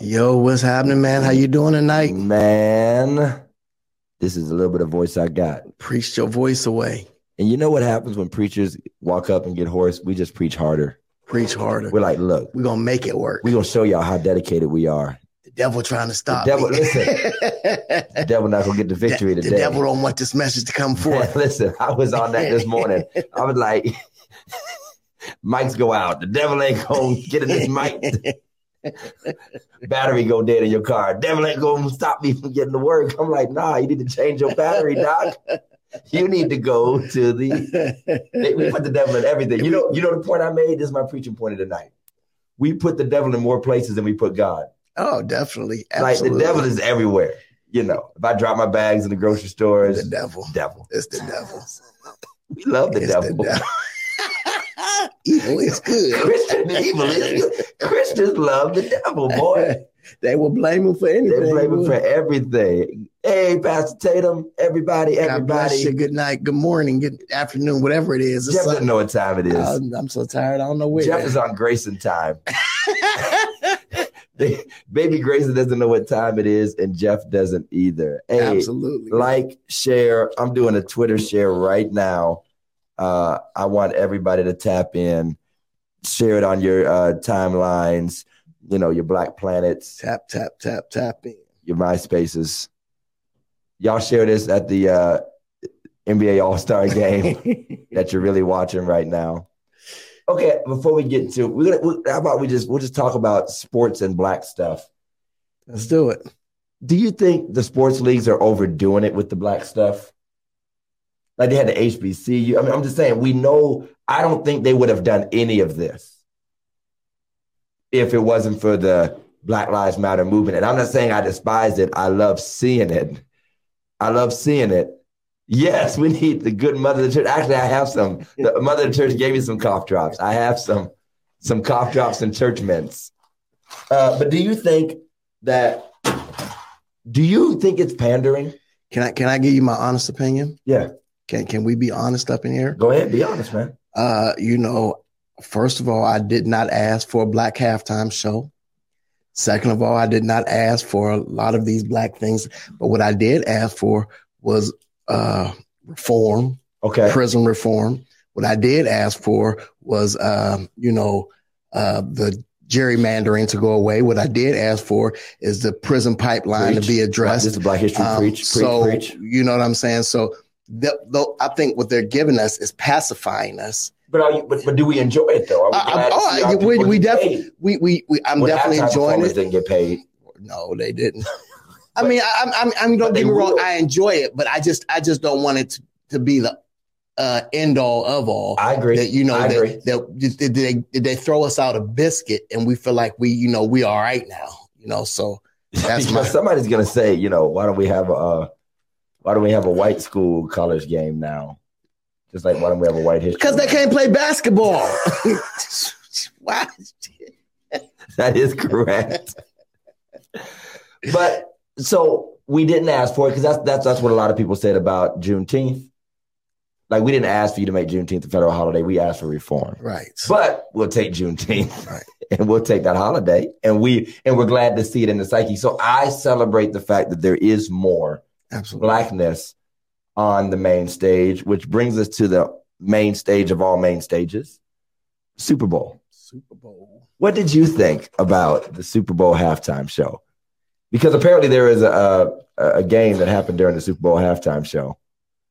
Yo, what's happening, man? How you doing tonight? Man, this is a little bit of voice I got. Preach your voice away. And you know what happens when preachers walk up and get hoarse? We just preach harder. Preach harder. We're like, look, We're gonna make it work. we're gonna show y'all how dedicated we are. the devil trying to stop. The devil- me. listen. The devil not gonna get the victory the, today. the devil don't want this message to come forth. listen, I was on that this morning. I was like, mics go out. The devil ain't gonna get in this mic. Battery go dead in your car. Devil ain't gonna stop me from getting to work. I'm like, nah, you need to change your battery, doc. You need to go to the They- we put the devil in everything. You know, you know the point I made? This is my preaching point of the night. We put the devil in more places than we put God. oh, definitely. Like the devil is everywhere. You know, if I drop my bags in the grocery stores, the devil. devil. It's the devil. We love the It's devil. the devil. Evil is good. Christian evil is good. Christians love the devil, boy. they will blame him for anything. They blame him for everything. Hey, Pastor Tatum, everybody, God bless you. everybody. Good night, good morning, good afternoon, whatever it is. It's Jeff doesn't know what time it is. I'm, I'm so tired. I don't know where. Jeff is on Grayson time. Baby Grayson doesn't know what time it is, and Jeff doesn't either. Hey, Absolutely. like, share. I'm doing a Twitter share right now. Uh, I want everybody to tap in, share it on your uh, timelines. You know, your Black Planets, tap, tap, tap, tap in. your MySpaces. Y'all share this at the uh, NBA All Star game that you're really watching right now. Okay, before we get to, we're gonna. we- How about we just we'll just talk about sports and black stuff. Let's do it. Do you think the sports leagues are overdoing it with the black stuff? Like they had the HBCU. I mean, I'm just saying, we know, I don't think they would have done any of this if it wasn't for the Black Lives Matter movement. And I'm not saying I despise it. I love seeing it. I love seeing it. Yes, we need the good mother of the church. Actually, I have some. The mother of the church gave me some cough drops. I have some some cough drops and church mints. Uh, but do you think that do you think it's pandering? Can I can I give you my honest opinion? Yeah. Can can we be honest up in here? Go ahead, be honest, man. Uh, you know, first of all, I did not ask for a black halftime show. Second of all, I did not ask for a lot of these black things, but what I did ask for was uh reform, Okay. prison reform. What I did ask for was um, you know, uh the gerrymandering to go away. What I did ask for is the prison pipeline Preach. to be addressed. This is Black History Um, Preach. Preach, so preach. you know what I'm saying. So, th- though I think what they're giving us is pacifying us. But are you but, but do we enjoy it though? I- I- oh, see our I- we- we definitely-? We we, we I'm When definitely enjoying it. Didn't get paid. No, they didn't. I mean, I, I'm, I'm, don't get me wrong. will. I enjoy it, but I just I just don't want it to, to be the uh, end all of all. I agree. That you know I agree. that, that did, they did they throw us out a biscuit and we feel like we you know we all right now you know so That's my- somebody's gonna say, you know, why don't we have a uh, why don't we have a white school colors game now? Just like why don't we have a white history? because they can't play basketball. Why? That is correct. but so we didn't ask for it because that's that's that's what a lot of people said about Juneteenth. Like we didn't ask for you to make Juneteenth a federal holiday. We asked for reform. Right. But we'll take Juneteenth Right. and we'll take that holiday. And we and we're glad to see it in the psyche. So I celebrate the fact that there is more Absolutely. blackness on the main stage, which brings us to the main stage of all main stages, Super Bowl. Super Bowl. What did you think about the Super Bowl halftime show? Because apparently there is a, a a game that happened during the Super Bowl halftime show.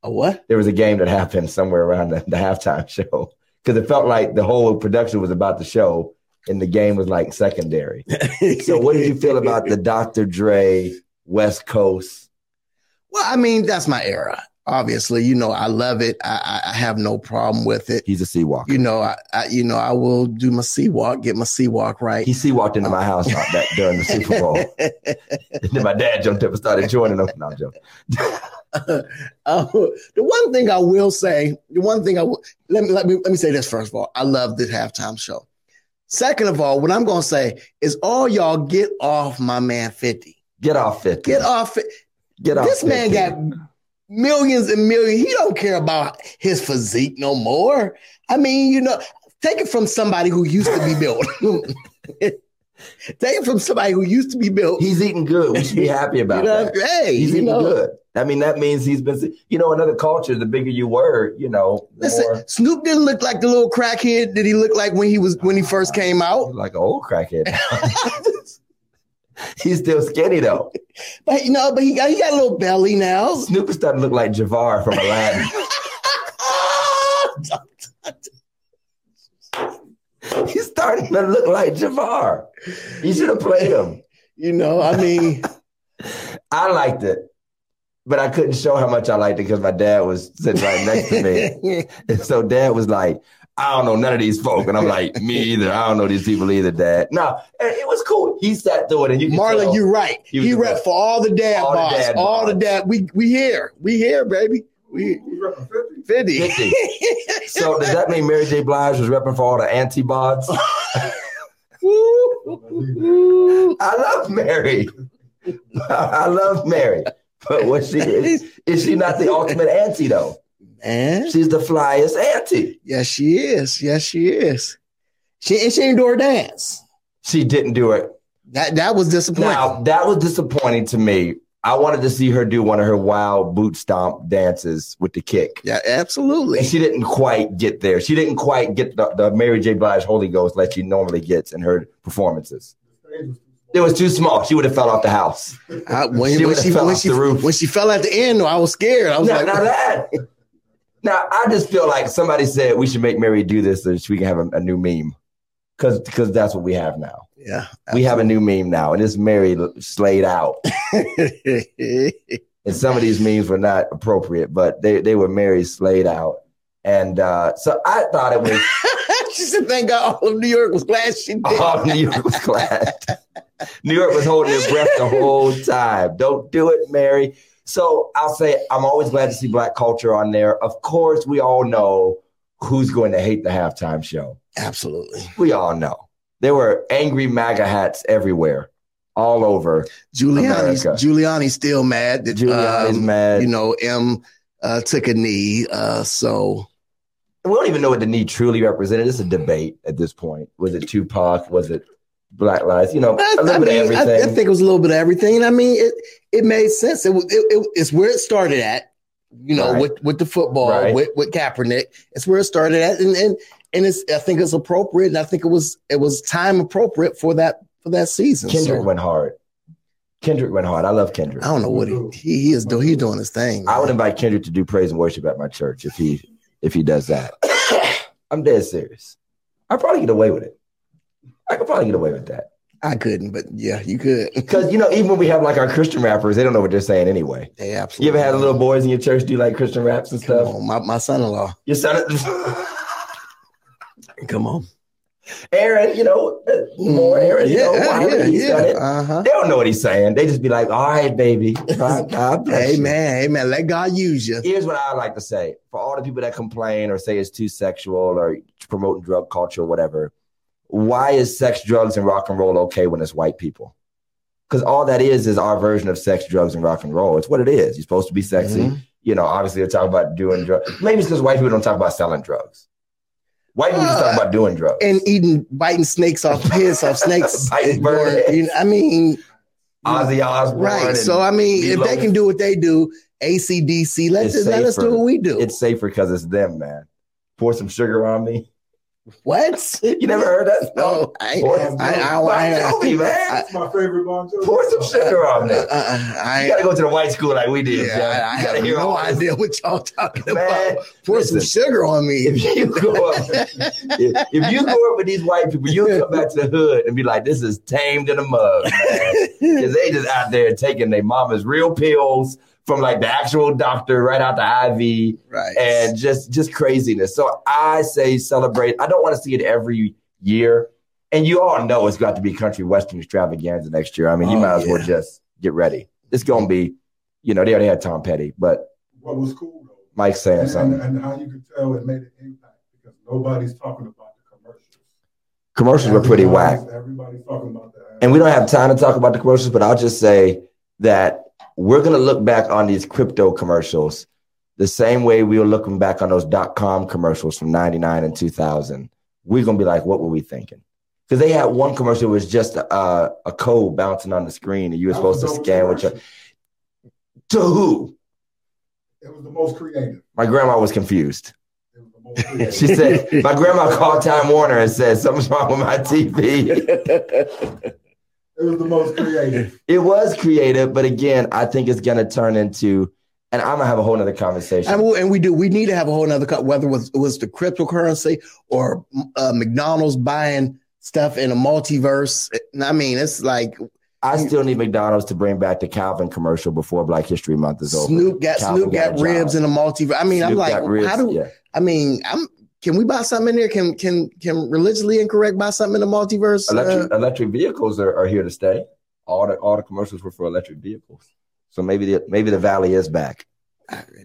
A what? There was a game that happened somewhere around the, the halftime show because it felt like the whole production was about the show and the game was like secondary. So, what did you feel about the Dr. Dre West Coast? Well, I mean, that's my era. Obviously, you know, I love it. I, I I have no problem with it. He's a sea walker. You know, I, I you know, I will do my sea walk, get my sea walk right. He sea walked into my house not that during the Super Bowl. and then my dad jumped up and started joining him. No, I'm joking. Uh, the one thing I will say, the one thing I will let me let me let me say this first of all. I love this halftime show. Second of all, what I'm gonna say is all y'all get off my man 50. Get off 50. Get off it. Get off This man got millions and millions. He don't care about his physique no more. I mean, you know, take it from somebody who used to be built. Take it from somebody who used to be built. He's eating good. We should be happy about you know, that. Hey, He's eating know, good. I mean, that means he's been, you know, another culture, the bigger you were, you know, Listen, more Snoop didn't look like the little crackhead that he looked like when he was when he first came out. like an old crackhead. he's still skinny though. But you know, but he got he got a little belly now. Snoop is starting to look like Jafar from Aladdin. he's starting to look like Jafar. You should have played him. you know, I mean, I liked it, but I couldn't show how much I liked it because my dad was sitting right next to me. And so dad was like, I don't know none of these folk. And I'm like, me either. I don't know these people either, dad. No, and it was cool. He sat through it and you Marlon, tell- you're right. He He rep for all the dad All the dad all the dad. We we here, we here, baby. We repping 50? fifty. 50. So does that mean Mary J. Blige was repping for all the anti-bods? I love Mary. I love Mary. But what she is, is she not the ultimate auntie though? Man, She's the flyest auntie. yes, she is. Yes, she is. She and she didn't do her dance. She didn't do it. That that was disappointing. Now that was disappointing to me. I wanted to see her do one of her wild boot stomp dances with the kick. yeah, absolutely. And she didn't quite get there. She didn't quite get the, the Mary J. Blige Holy Ghost like she normally gets in her performances. It was too small. She would have fell off the house. I, when, She when would've she fell when off she the roof. when she fell at the end, I was scared. I was like, now that. Now I just feel like somebody said we should make Mary do this so we can have a, a new meme, because because that's what we have now. yeah. We have a new meme now, and it's Mary slayed out. and some of these memes were not appropriate, but they they were Mary slayed out. And uh, so I thought it was she said, "Thank God, all of New York was glad she did." oh, New York was glad. New York was holding their breath the whole time. Don't do it, Mary. So I'll say I'm always glad to see black culture on there. Of course, we all know who's going to hate the halftime show. Absolutely. We all know. There were angry MAGA hats everywhere, all over. Giuliani's America. Giuliani's still mad that Giuliani's um, mad. You know, M uh, took a knee. Uh, so we don't even know what the knee truly represented. It's a debate at this point. Was it Tupac? Was it Black Lives? You know, I, a little I bit mean, of everything. I think it was a little bit of everything. I mean, it it made sense. It was it, it, it's where it started at. You know, Right. with with the football, Right. with with Kaepernick, it's where it started at, and and and it's I think it's appropriate, and I think it was it was time appropriate for that for that season. Kendrick So, went hard. Kendrick went hard. I love Kendrick. I don't know what he he, he is doing. He's doing his thing. I would invite Kendrick to do praise and worship at my church if he if he does that. I'm dead serious. I'd probably get away with it. I could probably get away with that. I couldn't, but yeah, you could. Because you know, even when we have like our Christian rappers, they don't know what they're saying anyway. They absolutely. You ever had little boys in your church do like Christian raps and Come stuff? on, my, my son-in-law. Your son Come on. Aaron, you know, more Aaron, you know, yeah, yeah, yeah. Uh-huh. They don't know what he's saying. They just be like, all right, baby. God, God bless you." Amen. Amen. Let God use you. Here's what I like to say for all the people that complain or say it's too sexual or promoting drug culture or whatever. Why is sex, drugs, and rock and roll okay when it's white people? Because all that is is our version of sex, drugs, and rock and roll. It's what it is. You're supposed to be sexy. Mhm. You know, obviously they're talking about doing drugs. Maybe it's because white people don't talk about selling drugs. White people just talk about doing drugs. And eating, biting snakes off heads off snakes. Bird You know, I mean, Ozzy Osbourne. right. So I mean, if they can do what they do, ACDC, let It's us let us do what we do. it's safer because it's them, man. Pour some sugar on me. What? You never heard that? No, I, Pour I, some- I, I, Bon I, Jovi, man. That's my favorite Bon Jovi. Pour some sugar on me. uh, uh, You gotta go to the white school like we did. yeah, I, I gotta have no idea what y'all talking Man, about. Pour some sugar on me. If you go up, if, if you go up with these white people, you'll come back to the hood and be like, "This is tamed in a mug," man. Because they just out there taking their mama's real pills from like the actual doctor right out the IV. right. and just just craziness. So I say celebrate. I don't want to see it every year, and you all know it's got to be country western extravaganza next year. I mean, you Oh, might as well just get ready. It's gonna be, you know, they already had Tom Petty, but What was cool though, Mike's saying and, something. and, and how you could tell it made an impact because nobody's talking about the commercials. Commercials were pretty whack, Everybody's- Everybody's talking about that. and we don't have time to talk about the commercials. But I'll just say that we're gonna look back on these crypto commercials the same way we were looking back on those dot com commercials from '99 and 2000. We're gonna be like, what were we thinking? Because they had one commercial it was just a, a code bouncing on the screen, and you were That supposed to the scan what your commercial. to who? It was the most creative. My grandma was confused. It was the most creative. She said, "My grandma called Time Warner and said something's wrong with my TV." it was the most creative. It was creative, but again, I think it's gonna turn into, and I'm gonna have a whole nother conversation. And we, and we do. We need to have a whole nother cut, whether it was, it was the cryptocurrency or uh, McDonald's buying stuff in a multiverse. I mean, it's like I still need McDonald's to bring back the Calvin commercial before Black History Month is over. Snoop got Calvin Snoop got, a job. ribs in a multiverse. I mean, I'm like, ribs, how do? yeah. I mean, I'm. Can we buy something in there? Can can can religiously incorrect buy something in the multiverse? electric Uh, electric vehicles are, are here to stay. All the all the commercials were for electric vehicles. So maybe the maybe the valley is back.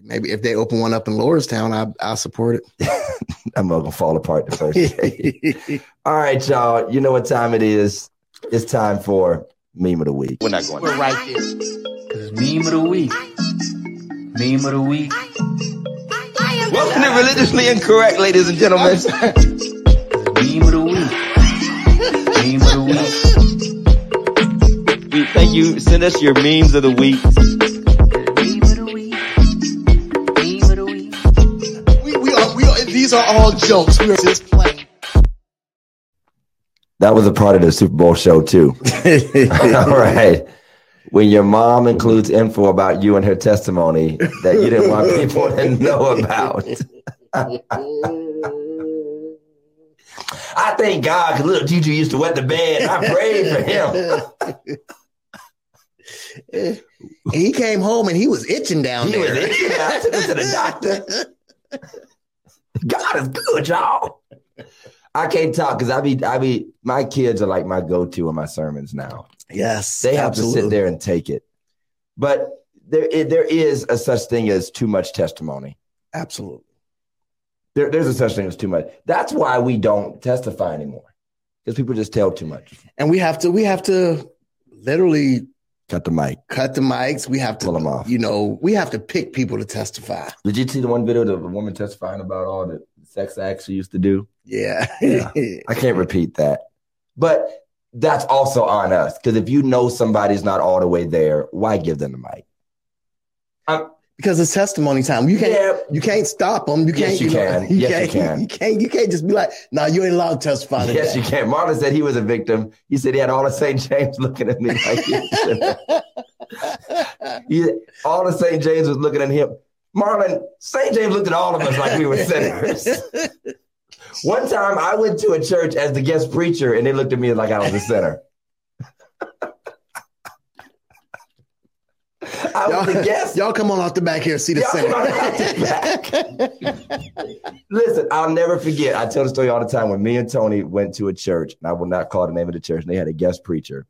maybe if they open one up in Lordstown, I I'll support it. I'm gonna fall apart the first day. all right, y'all. You know what time it is? It's time for meme of the week. We're not going. We're right there. Cause meme of the week. Meme of the week. Welcome to religiously incorrect, ladies and gentlemen. Meme of the week. Meme of the week. We Thank you. Send us your memes of the week. Meme of the week. Meme of the week. We, we are we are. These are all jokes. We are just playing. That was a part of the Super Bowl show too. All right. When your mom includes info about you and her testimony that you didn't want people to know about. I thank God because little Juju used to wet the bed. I prayed for him. he came home and he was itching down He was there. itching. I took him to the doctor. God is good, y'all. I can't talk because I be I be my kids are like my go-to in my sermons now. Yes, They have to sit there and take it. But there i- there is a such thing as too much testimony. Absolutely. There, there's a such thing as too much. That's why we don't testify anymore. Because people just tell too much. And we have to we have to literally Cut the mic. cut the mics. We have to pull them off. You know, we have to pick people to testify. Did you see the one video of the woman testifying about all the sex acts she used to do? Yeah. Yeah. I can't repeat that. But that's also on us. Because if you know somebody's not all the way there, why give them the mic? Um, because it's testimony time. You can't Yeah. you can't stop them. You can't you can. Yes, you can't, can. You can't you can't just be like, no, you ain't allowed to testify. Yes, today." you can. Marlon said he was a victim. He said he had all the St. James looking at me like he, all the St. James was looking at him. Marlon, St. James looked at all of us like we were sinners. One time I went to a church as the guest preacher and they looked at me like I was a sinner. I was the guest. Y'all come on off the back here, and see the Y'all on out center. Listen, I'll never forget. I tell the story all the time when me and Tony went to a church, and I will not call the name of the church, and they had a guest preacher.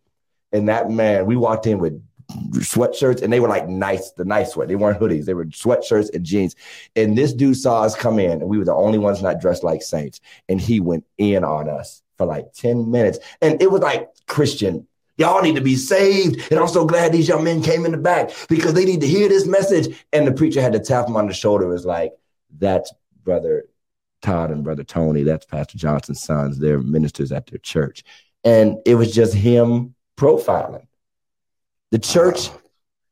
And that man, we walked in with sweatshirts, and they were like nice, the nice sweat. They weren't hoodies, they were sweatshirts and jeans. And this dude saw us come in, and we were the only ones not dressed like saints. And he went in on us for like 10 minutes. And it was like Christian. Y'all need to be saved. And I'm so glad these young men came in the back because they need to hear this message. And the preacher had to tap him on the shoulder. It was like, that's brother Todd and brother Tony. That's Pastor Johnson's sons. They're ministers at their church. And it was just him profiling. The church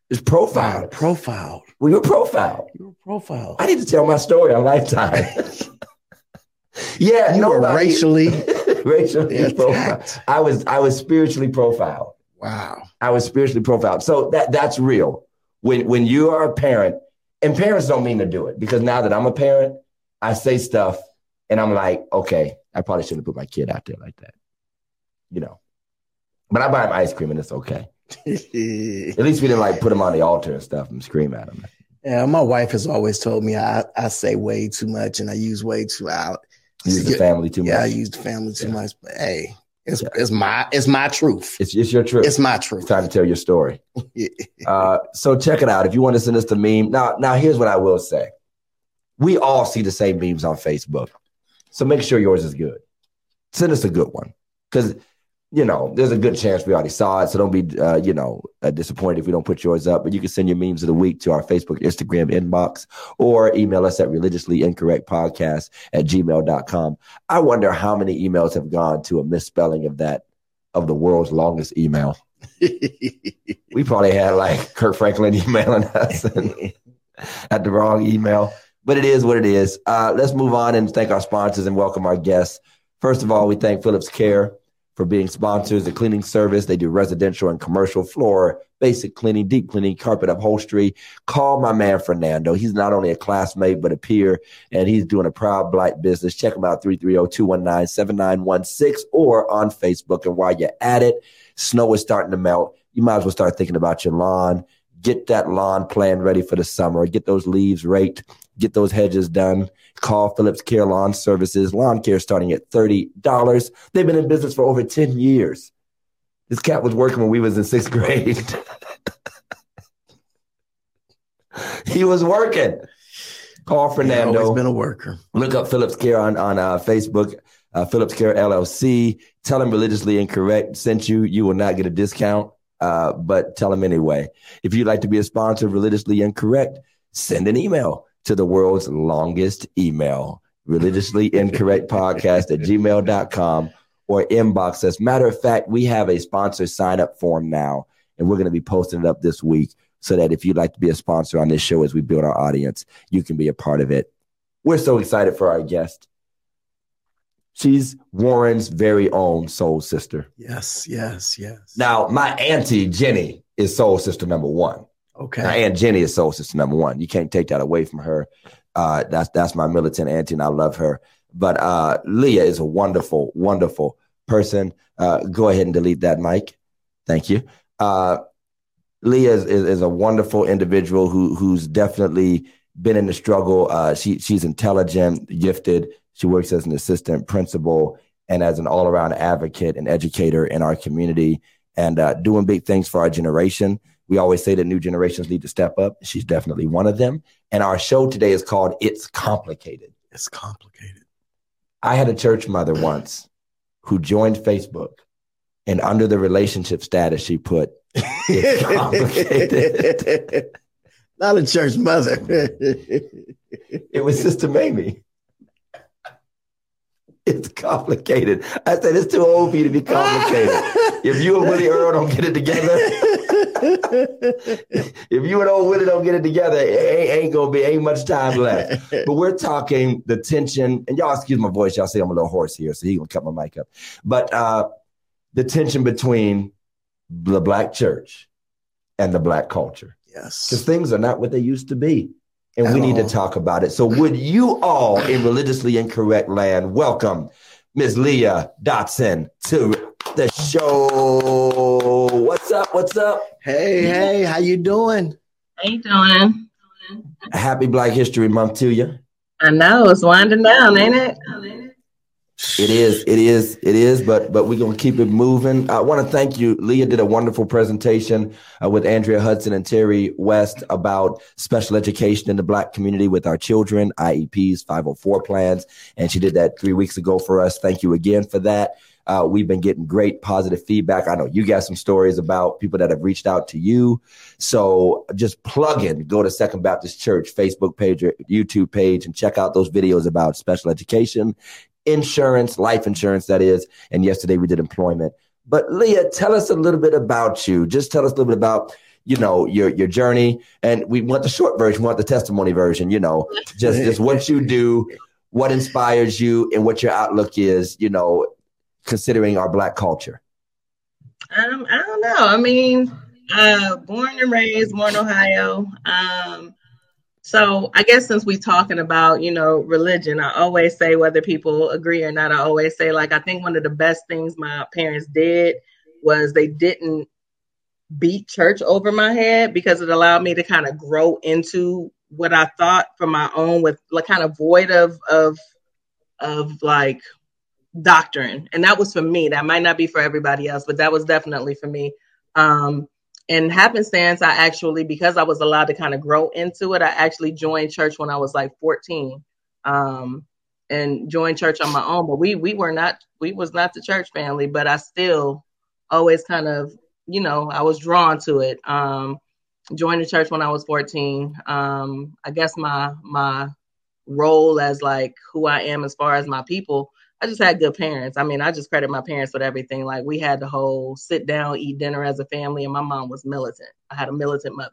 is profiled. Profiled. profile. we were profiled. You were profiled. I need to tell my story on Lifetime. yeah, You were racially racially profiled. I was I was spiritually profiled. Wow. I was spiritually profiled. So that that's real. When when you are a parent, and parents don't mean to do it because now that I'm a parent, I say stuff and I'm like, okay, I probably shouldn't have put my kid out there like that. You know. But I buy him ice cream and it's okay. Yeah, At least we didn't like put him on the altar and stuff and scream at him. Yeah, my wife has always told me I, I say way too much and I use way too out. Use the family too much. Yeah, I use the family too Yeah. much. But hey, it's Yeah. it's my it's my truth. It's it's your truth. It's my It's truth. time to tell your story. Yeah. Uh, so check it out. If you want to send us the meme, now now here's what I will say. We all see the same memes on Facebook, so make sure yours is good. Send us a good one because you know, there's a good chance we already saw it. So don't be, uh, you know, uh, disappointed if we don't put yours up. But you can send your memes of the week to our Facebook, Instagram inbox, or email us at religiouslyincorrectpodcast incorrect podcast at gmail.com. I wonder how many emails have gone to a misspelling of that, of the world's longest email. we probably had like Kirk Franklin emailing us at the wrong email, but it is what it is. Uh, let's move on and thank our sponsors and welcome our guests. First of all, we thank Phillips Care for being sponsors, the cleaning service. They do residential and commercial floor, basic cleaning, deep cleaning, carpet upholstery. Call my man Fernando. He's not only a classmate, but a peer, and he's doing a proud black business. Check him out, 330-219-7916 or on Facebook. And while you're at it, snow is starting to melt. You might as well start thinking about your lawn. Get that lawn plan ready for the summer. Get those leaves raked get those hedges done. Call Phillips Care Lawn Services. Lawn care starting at $30. They've been in business for over 10 years. This cat was working when we was in sixth grade. he was working. Call Fernando. Always been a worker. Look up Phillips Care on, on uh, Facebook, uh, Phillips Care LLC. Tell him religiously incorrect sent you. You will not get a discount, uh, but tell him anyway. If you'd like to be a sponsor of Religiously Incorrect, send an email to the world's longest email, religiously incorrect podcast at gmail.com or inbox us. Matter of fact, we have a sponsor sign up form now, and we're going to be posting it up this week so that if you'd like to be a sponsor on this show as we build our audience, you can be a part of it. We're so excited for our guest. She's Warren's very own soul sister. Yes, yes, yes. Now, my auntie Jenny is soul sister number one. Okay. Now, Aunt Jenny is soul sister number one. You can't take that away from her. Uh, that's that's my militant auntie, and I love her. But uh, Leah is a wonderful, wonderful person. Uh, go ahead and delete that, Mike. Thank you. Uh, Leah is, is, is, a wonderful individual who who's definitely been in the struggle. Uh, she she's intelligent, gifted. She works as an assistant principal and as an all around advocate and educator in our community, and uh, doing big things for our generation. We always say that new generations need to step up. She's definitely one of them. And our show today is called It's Complicated. It's complicated. I had a church mother once who joined Facebook, and under the relationship status, she put, It's complicated. Not a church mother. it was Sister Mamie. It's complicated. I said it's too old for you to be complicated. if you and Willie Earl don't get it together, if you and old Willie don't get it together, it ain't, ain't, gonna be ain't much time left. But we're talking the tension, and y'all excuse my voice. Y'all see I'm a little hoarse here, so he gonna cut my mic up. But uh, the tension between the black church and the black culture. Yes, because things are not what they used to be and At we need to talk about it. So, would you all in religiously incorrect land welcome Miss Leah Dotson to the show? What's up? What's up? Hey, hey, how you doing? How you doing? Happy Black History Month to you. I know it's winding down, ain't it? It is, it is, it is, but but we're gonna keep it moving. I want to thank you. Leah did a wonderful presentation uh, with Andrea Hudson and Terry West about special education in the Black community with our children, IEPs, 504 plans, and she did that three weeks ago for us. Thank you again for that. Uh, we've been getting great positive feedback. I know you got some stories about people that have reached out to you. So just plug in, go to Second Baptist Church Facebook page or YouTube page and check out those videos about special education insurance, life insurance, that is. And yesterday we did employment. But Leah, tell us a little bit about you. Just tell us a little bit about you know your your journey and we want the short version we want the testimony version you know just just what you do what inspires you and what your outlook is you know considering our black culture? Um i don't know. I mean uh born and raised born ohio. Um so I guess since we're talking about, you know, religion, I always say whether people agree or not, I always say like I think one of the best things my parents did was they didn't beat church over my head because it allowed me to kind of grow into what I thought for my own with like kind of void of of of like doctrine. And that was for me. That might not be for everybody else, but that was definitely for me. Um and happenstance, I actually, because I was allowed to kind of grow into it, I actually joined church when I was like 14. Um, and joined church on my own. But we we were not we was not the church family, but I still always kind of you know I was drawn to it. Um, joined the church when I was 14. Um, I guess my my role as like who I am as far as my people. I just had good parents. I mean, I just credit my parents with everything. Like we had the whole sit down, eat dinner as a family, and my mom was militant. I had a militant mother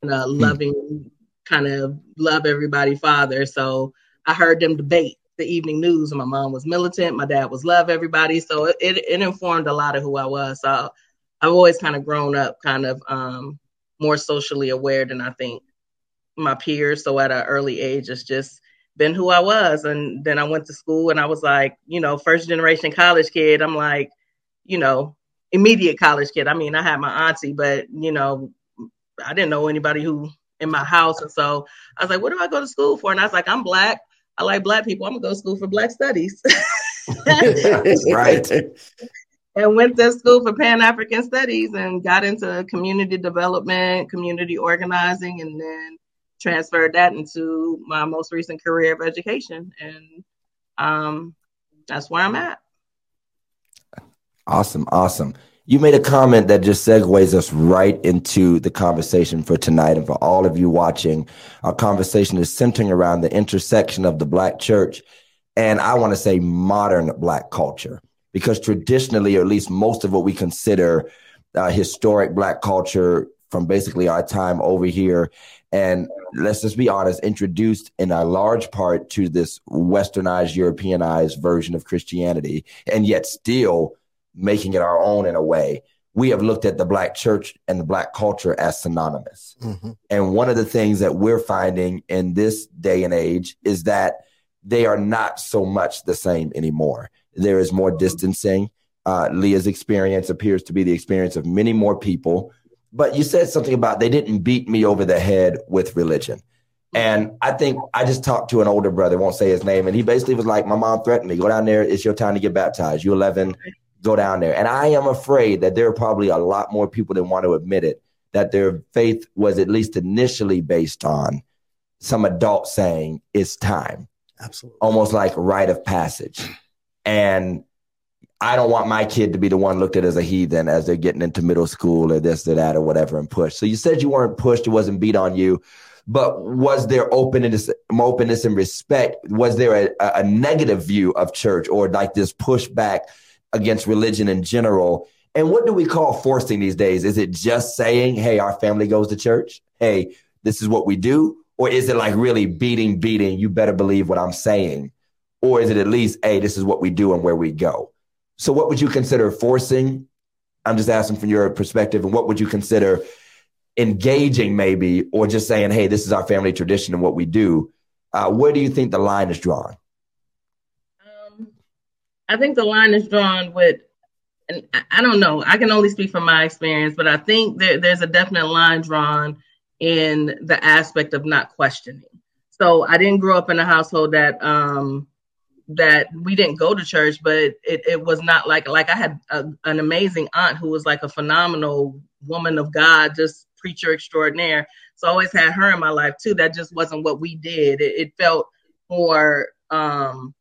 and a loving, kind of love everybody father. So I heard them debate the evening news, and my mom was militant. My dad was love everybody. So it, it, it informed a lot of who I was. So I've always kind of grown up kind of um, more socially aware than I think my peers. So at an early age, it's just been who I was. And then I went to school and I was like, you know, first generation college kid. I'm like, you know, immediate college kid. I mean, I had my auntie, but you know, I didn't know anybody who in my house. And so I was like, what do I go to school for? And I was like, I'm black. I like black people. I'm gonna go to school for black studies. right. and went to school for Pan African Studies and got into community development, community organizing, and then transferred that into my most recent career of education. And um, that's where I'm at. Awesome. Awesome. You made a comment that just segues us right into the conversation for tonight. And for all of you watching, our conversation is centering around the intersection of the Black church and I want to say modern Black culture, because traditionally, or at least most of what we consider uh, historic Black culture from basically our time over here, and let's just be honest, introduced in a large part to this westernized, Europeanized version of Christianity, and yet still making it our own in a way, we have looked at the black church and the black culture as synonymous. Mm-hmm. And one of the things that we're finding in this day and age is that they are not so much the same anymore. There is more distancing. Uh, Leah's experience appears to be the experience of many more people. But you said something about they didn't beat me over the head with religion. And I think I just talked to an older brother, won't say his name, and he basically was like, My mom threatened me, go down there, it's your time to get baptized. You're 11, go down there. And I am afraid that there are probably a lot more people that want to admit it, that their faith was at least initially based on some adult saying, It's time. Absolutely. Almost like rite of passage. And I don't want my kid to be the one looked at as a heathen as they're getting into middle school or this or that or whatever and pushed. So you said you weren't pushed, it wasn't beat on you, but was there openness, openness and respect? Was there a, a negative view of church or like this pushback against religion in general. And what do we call forcing these days? Is it just saying, hey, our family goes to church? Hey, this is what we do? Or is it like really beating, beating, you better believe what I'm saying? Or is it at least, hey, this is what we do and where we go? So, what would you consider forcing? I'm just asking from your perspective. And what would you consider engaging, maybe, or just saying, hey, this is our family tradition and what we do? Uh, where do you think the line is drawn? I think the line is drawn with, and I don't know, I can only speak from my experience, but I think there, there's a definite line drawn in the aspect of not questioning. So I didn't grow up in a household that um, that we didn't go to church, but it, it was not like like I had a, an amazing aunt who was like a phenomenal woman of God, just preacher extraordinaire. So I always had her in my life too. That just wasn't what we did. It, it felt more um,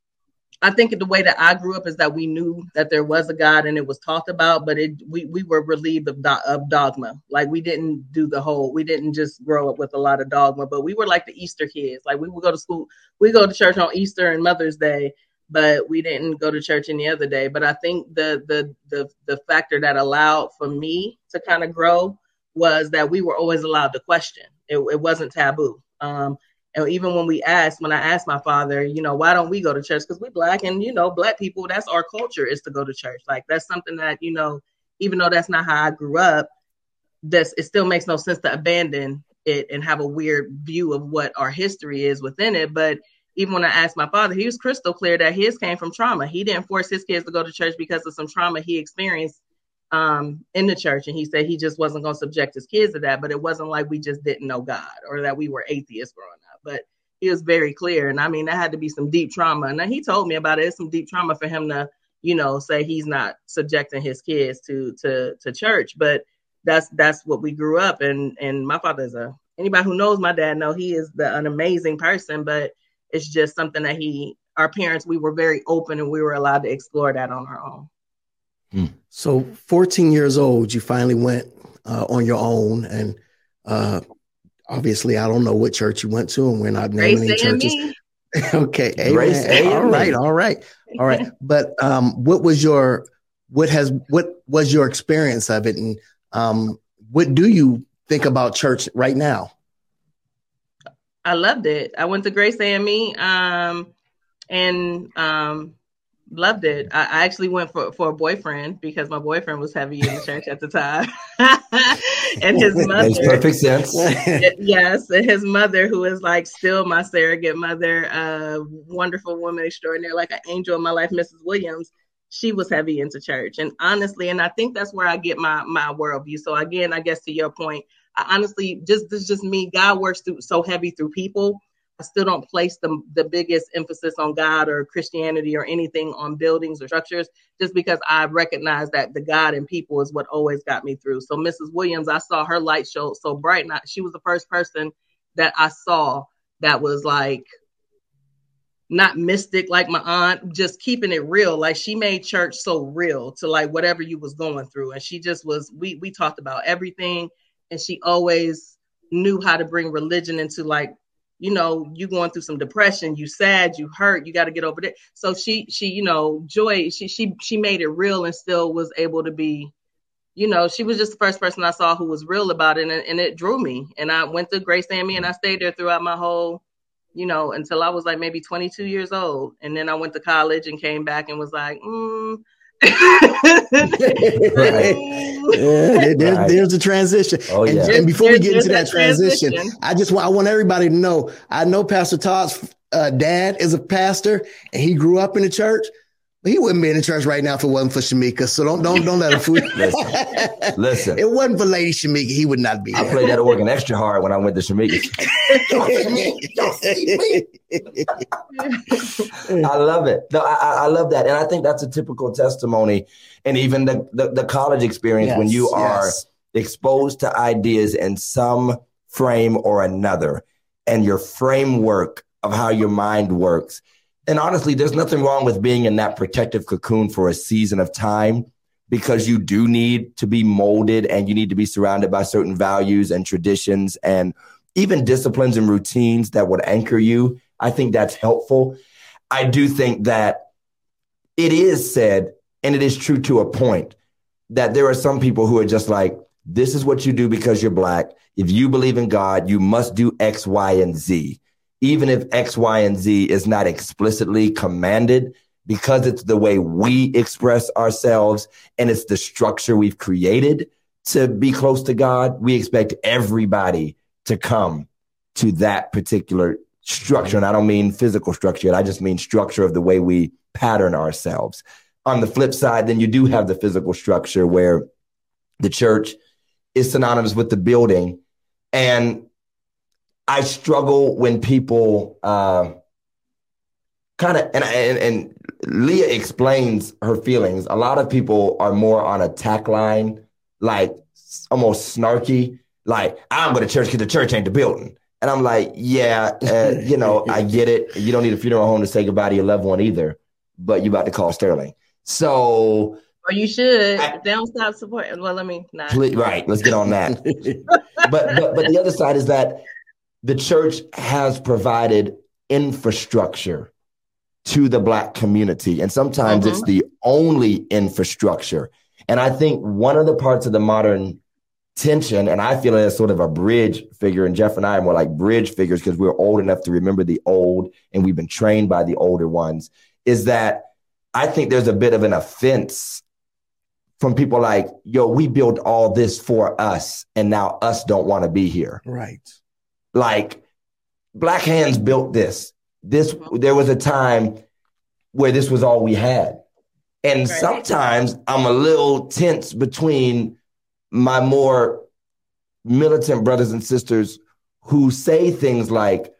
I think the way that I grew up is that we knew that there was a God and it was talked about, but it we we were relieved of, do, of dogma. Like we didn't do the whole. We didn't just grow up with a lot of dogma, but we were like the Easter kids. Like we would go to school, we go to church on Easter and Mother's Day, but we didn't go to church any other day. But I think the the the the factor that allowed for me to kind of grow was that we were always allowed to question. It, it wasn't taboo. Um, and even when we asked, when I asked my father, you know, why don't we go to church? Because we're black and, you know, black people, that's our culture is to go to church. Like that's something that, you know, even though that's not how I grew up, this it still makes no sense to abandon it and have a weird view of what our history is within it. But even when I asked my father, he was crystal clear that his came from trauma. He didn't force his kids to go to church because of some trauma he experienced um, in the church. And he said he just wasn't going to subject his kids to that. But it wasn't like we just didn't know God or that we were atheists growing up but he was very clear. And I mean, that had to be some deep trauma. And he told me about it. It's some deep trauma for him to, you know, say he's not subjecting his kids to to to church. But that's that's what we grew up. And and my father's a anybody who knows my dad know he is the, an amazing person. But it's just something that he our parents, we were very open and we were allowed to explore that on our own. So, 14 years old, you finally went uh, on your own, and uh, obviously, I don't know what church you went to, and we're not naming any Grace and churches. me. okay, Grace amen. and All me. right, all right, all right. But um, what was your what has what was your experience of it, and um, what do you think about church right now? I loved it. I went to Grace AME um, and um, loved it. I, I actually went for, for a boyfriend because my boyfriend was heavy in the church at the time. and his mother. Makes perfect sense. yes, and his mother, who is like still my surrogate mother, uh, wonderful woman extraordinary, like an angel in my life, Mrs. Williams. She was heavy into church, and honestly, and I think that's where I get my my worldview. So again, I guess to your point, I honestly just this is just me. God works through so heavy through people. I still don't place the the biggest emphasis on God or Christianity or anything on buildings or structures, just because I recognize that the God and people is what always got me through. So Mrs. Williams, I saw her light show so bright. And I, she was the first person that I saw that was like not mystic like my aunt, just keeping it real. Like she made church so real to like whatever you was going through. And she just was we we talked about everything and she always knew how to bring religion into like you know you going through some depression you sad you hurt you got to get over it so she she you know joy she she she made it real and still was able to be you know she was just the first person i saw who was real about it and, and it drew me and i went to grace AME and i stayed there throughout my whole you know until i was like maybe 22 years old and then i went to college and came back and was like mm. Yeah, there- there's, Right. there's a transition. Oh, and, yeah. and before we get into that that transition, transition. I just want I want everybody to know I know Pastor Todd's uh, dad is a pastor and he grew up in the church, but he wouldn't be in the church right now if it wasn't for Shamika. So don't don't don't let him fool you. Listen, listen. it wasn't for Lady Shamika, he would not be I there. played that organ extra hard when I went to Shamika. I love it. No, I, I- I love that, and I think that's a typical testimony, and even the the, the college experience when you are yes. exposed to ideas in some frame or another, and your framework of how your mind works. And honestly, there's nothing wrong with being in that protective cocoon for a season of time because you do need to be molded and you need to be surrounded by certain values and traditions and even disciplines and routines that would anchor you. I think that's helpful. I do think that it is said, and it is true to a point, that there are some people who are just like, this is what you do because you're black. If you believe in God, you must do X, Y, and Z. Even if X, Y, and Z is not explicitly commanded, because it's the way we express ourselves and it's the structure we've created to be close to God, we expect everybody to come to that particular structure. And I don't mean physical structure, I just mean structure of the way we pattern ourselves. On the flip side, then you do have the physical structure where the church is synonymous with the building. And I struggle when people uh, kind of, and, and, and Leah explains her feelings. A lot of people are more on a tack line, like almost snarky, like, I'm going to church because the church ain't the building. And I'm like, yeah, uh, you know, I get it. You don't need a funeral home to say goodbye to your loved one either, but you about to call Sterling. So, or you should I- they don't stop supporting well let me not right, let's get on that. but, but but the other side is that the church has provided infrastructure to the black community and sometimes it's mm-hmm. the only infrastructure and i think one of the parts of the modern tension and i feel it as sort of a bridge figure and jeff and i are more like bridge figures because we're old enough to remember the old and we've been trained by the older ones is that i think there's a bit of an offense from people like, yo, we built all this for us, and now us don't want to be here. right. Like, Black Hands built this. This mm-hmm. there was a time where this was all we had. And Right. sometimes I'm a little tense between my more militant brothers and sisters who say things like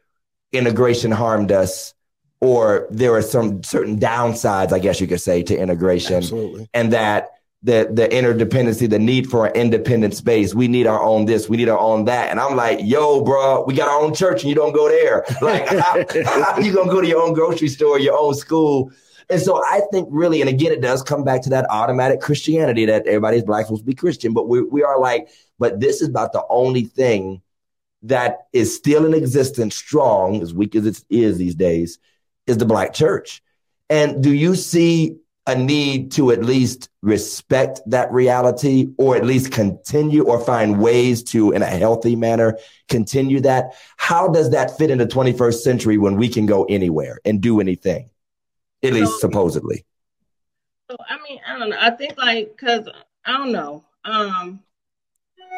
integration harmed us, or there are some certain downsides, I guess you could say, to integration Absolutely. and that the the interdependency, the need for an independent space. We need our own this, we need our own that. And I'm like, yo, bro, we got our own church and you don't go there. Like, how, how you gonna go to your own grocery store, your own school? And so I think really, and again, it does come back to that automatic Christianity that everybody's black supposed to be Christian, but we we are like, but this is about the only thing that is still in existence, strong, as weak as it is these days, is the black church. And do you see a need to at least respect that reality or at least continue or find ways to, in a healthy manner, continue that? How does that fit in the 21st century when we can go anywhere and do anything, at least So- supposedly? So I mean, I don't know. I think like because I don't know. Um,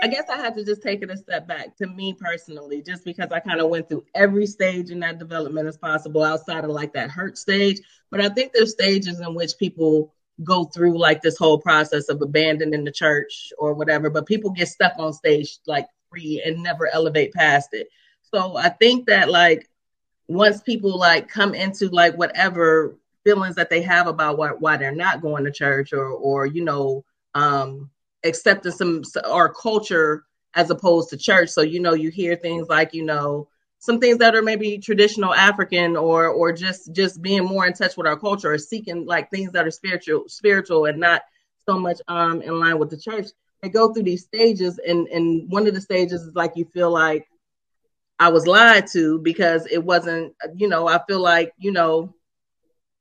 I guess I had to just take it a step back to me personally, just because I kind of went through every stage in that development as possible outside of like that hurt stage. But I think there's stages in which people go through like this whole process of abandoning the church or whatever, but people get stuck on stage like free and never elevate past it. So I think that like once people like come into like whatever feelings that they have about why, why they're not going to church or or you know um accepting some our culture as opposed to church. So you know you hear things like you know some things that are maybe traditional african or or just just being more in touch with our culture or seeking like things that are spiritual spiritual and not so much um in line with the church. They go through these stages and and one of the stages is like you feel like I was lied to because it wasn't, you know, I feel like, you know,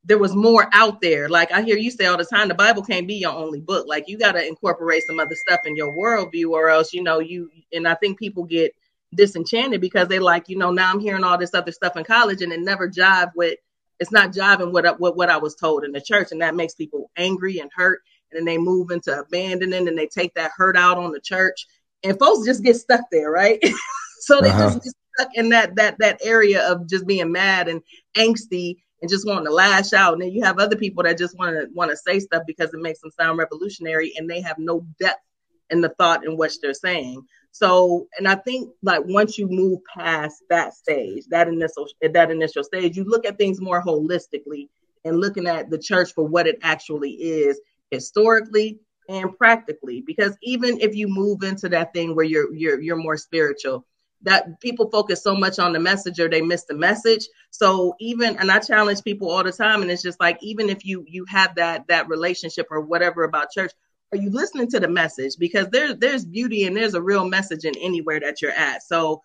there was more out there. Like I hear you say all the time, the Bible can't be your only book. Like you got to incorporate some other stuff in your worldview, or else, you know, you. And I think people get disenchanted because they like, you know, now I'm hearing all this other stuff in college, and it never jive with. It's not jiving with what what I was told in the church, and that makes people angry and hurt. And then they move into abandoning, and they take that hurt out on the church, and folks just get stuck there, right? so they Uh-huh. just get stuck in that that that area of just being mad and angsty and just wanting to lash out. And then you have other people that just want to want to say stuff because it makes them sound revolutionary and they have no depth in the thought in what they're saying. So, and I think like once you move past that stage, that initial that initial stage, you look at things more holistically and looking at the church for what it actually is historically and practically. Because even if you move into that thing where you're you're you're more spiritual, that people focus so much on the message or they miss the message. So even and i challenge people all the time and it's just like even if you you have that that relationship or whatever about church are you listening to the message? Because there's there's beauty and there's a real message in anywhere that you're at. So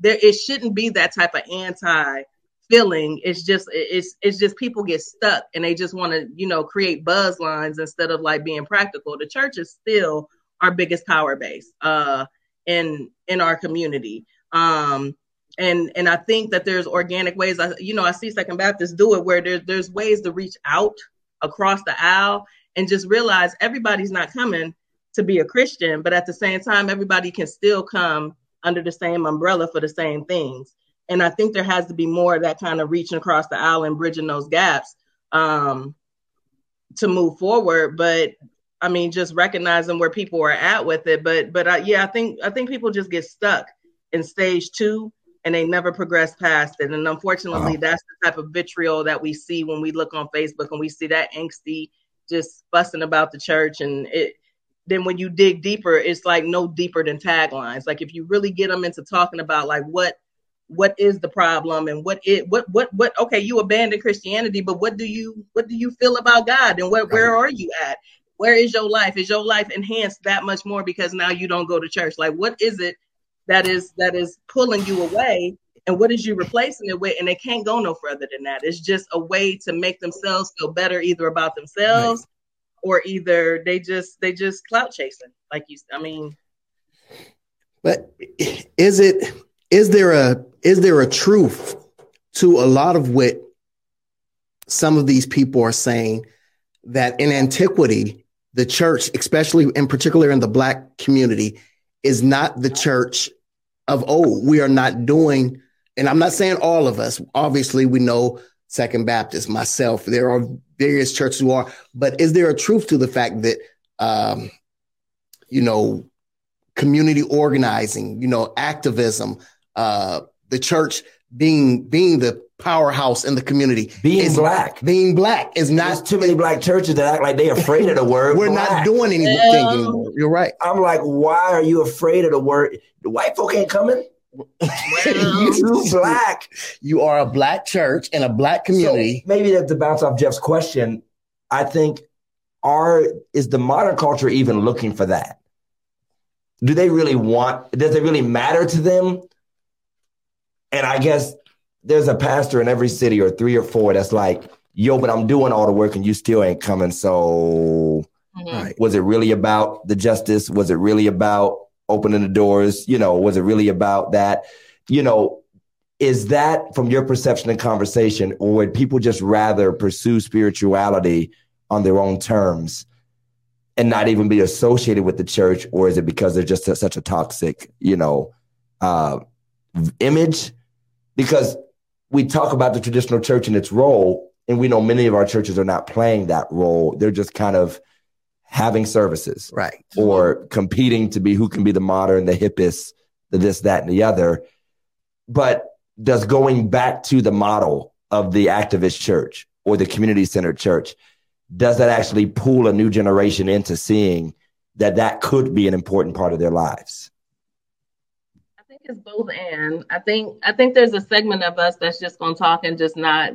there it shouldn't be that type of anti feeling it's just it's it's just people get stuck and they just want to you know create buzz lines instead of like being practical. The church is still our biggest power base uh in in our community um and and i think that there's organic ways i you know i see second baptist do it where there's there's ways to reach out across the aisle and just realize everybody's not coming to be a christian but at the same time everybody can still come under the same umbrella for the same things. And i think there has to be more of that kind of reaching across the aisle and bridging those gaps um to move forward. But i mean just recognizing where people are at with it. But but I, yeah i think i think people just get stuck in stage two and they never progress past it. And unfortunately, Wow. that's the type of vitriol that we see when we look on Facebook and we see that angsty just fussing about the church. And it then when you dig deeper, it's like no deeper than taglines. Like if you really get them into talking about like what what is the problem and what it what what what okay you abandon christianity but what do you what do you feel about god and where where are you at where is your life is your life enhanced that much more because now you don't go to church like what is it that is that is pulling you away. And what is you replacing it with? And they can't go no further than that. It's just a way to make themselves feel better either about themselves or either they just they just clout chasing like you i mean. But is it is there a is there a truth to a lot of what some of these people are saying that in antiquity the church, especially in particular in the black community, is not the church of old. We are not doing, and I'm not saying all of us. Obviously, we know Second Baptist, myself. There are various churches who are, but is there a truth to the fact that, um, you know, community organizing, you know, activism, uh, the church being being the powerhouse in the community. Being is- black. Being black is There's not too many black churches that act like they afraid of the word. we're black. not doing anything Yeah. anymore. You're right. I'm like, why are you afraid of the word? The white folk ain't coming. you black. You are a black church in a black community. So maybe to, to bounce off Jeff's question, I think are is the modern culture even looking for that? Do they really want? Does it really matter to them? And I guess there's a pastor in every city or three or four that's like, yo, but I'm doing all the work and you still ain't coming. So Mhm. Was it really about the justice? Was it really about opening the doors? You know, was it really about that? You know, is that from your perception and conversation, or would people just rather pursue spirituality on their own terms and not even be associated with the church, or is it because they're just such a toxic, you know, uh, image? Because we talk about the traditional church and its role, and we know many of our churches are not playing that role. They're just kind of having services Right. or competing to be who can be the modern, the hippest, the this, that, and the other. But does going back to the model of the activist church or the community centered church, does that actually pull a new generation into seeing that that could be an important part of their lives? It's both and. I think I think there's a segment of us that's just gonna talk and just not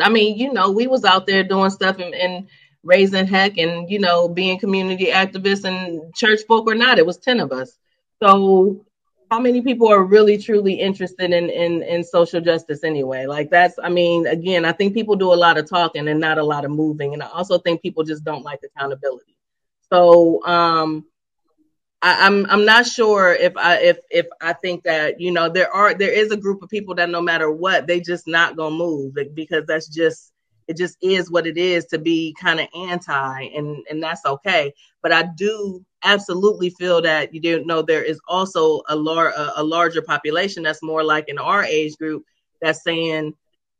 I mean, you know, we was out there doing stuff and, and raising heck and you know being community activists and church folk or not. It was ten of us. So how many people are really truly interested in in in social justice anyway? Like that's I mean, again, I think people do a lot of talking and not a lot of moving. And I also think people just don't like accountability. So um I, I'm I'm not sure if I if if I think that you know there are there is a group of people that no matter what they just not gonna move because that's just it just is what it is to be kind of anti and and that's okay. But I do absolutely feel that you do know there is also a lar- a larger population that's more like in our age group that's saying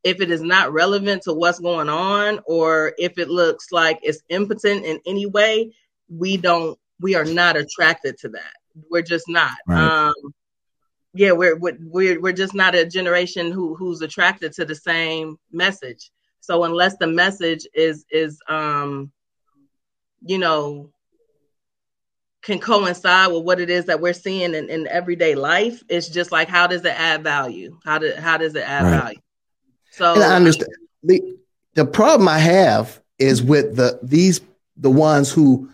if it is not relevant to what's going on or if it looks like it's impotent in any way, we don't we are not attracted to that. We're just not. Right. Um, yeah, we're we're we're just not a generation who who's attracted to the same message. So unless the message is is um, you know, can coincide with what it is that we're seeing in, in everyday life, it's just like how does it add value? How do how does it add Right. value? So And I understand the the problem I have is with the these the ones who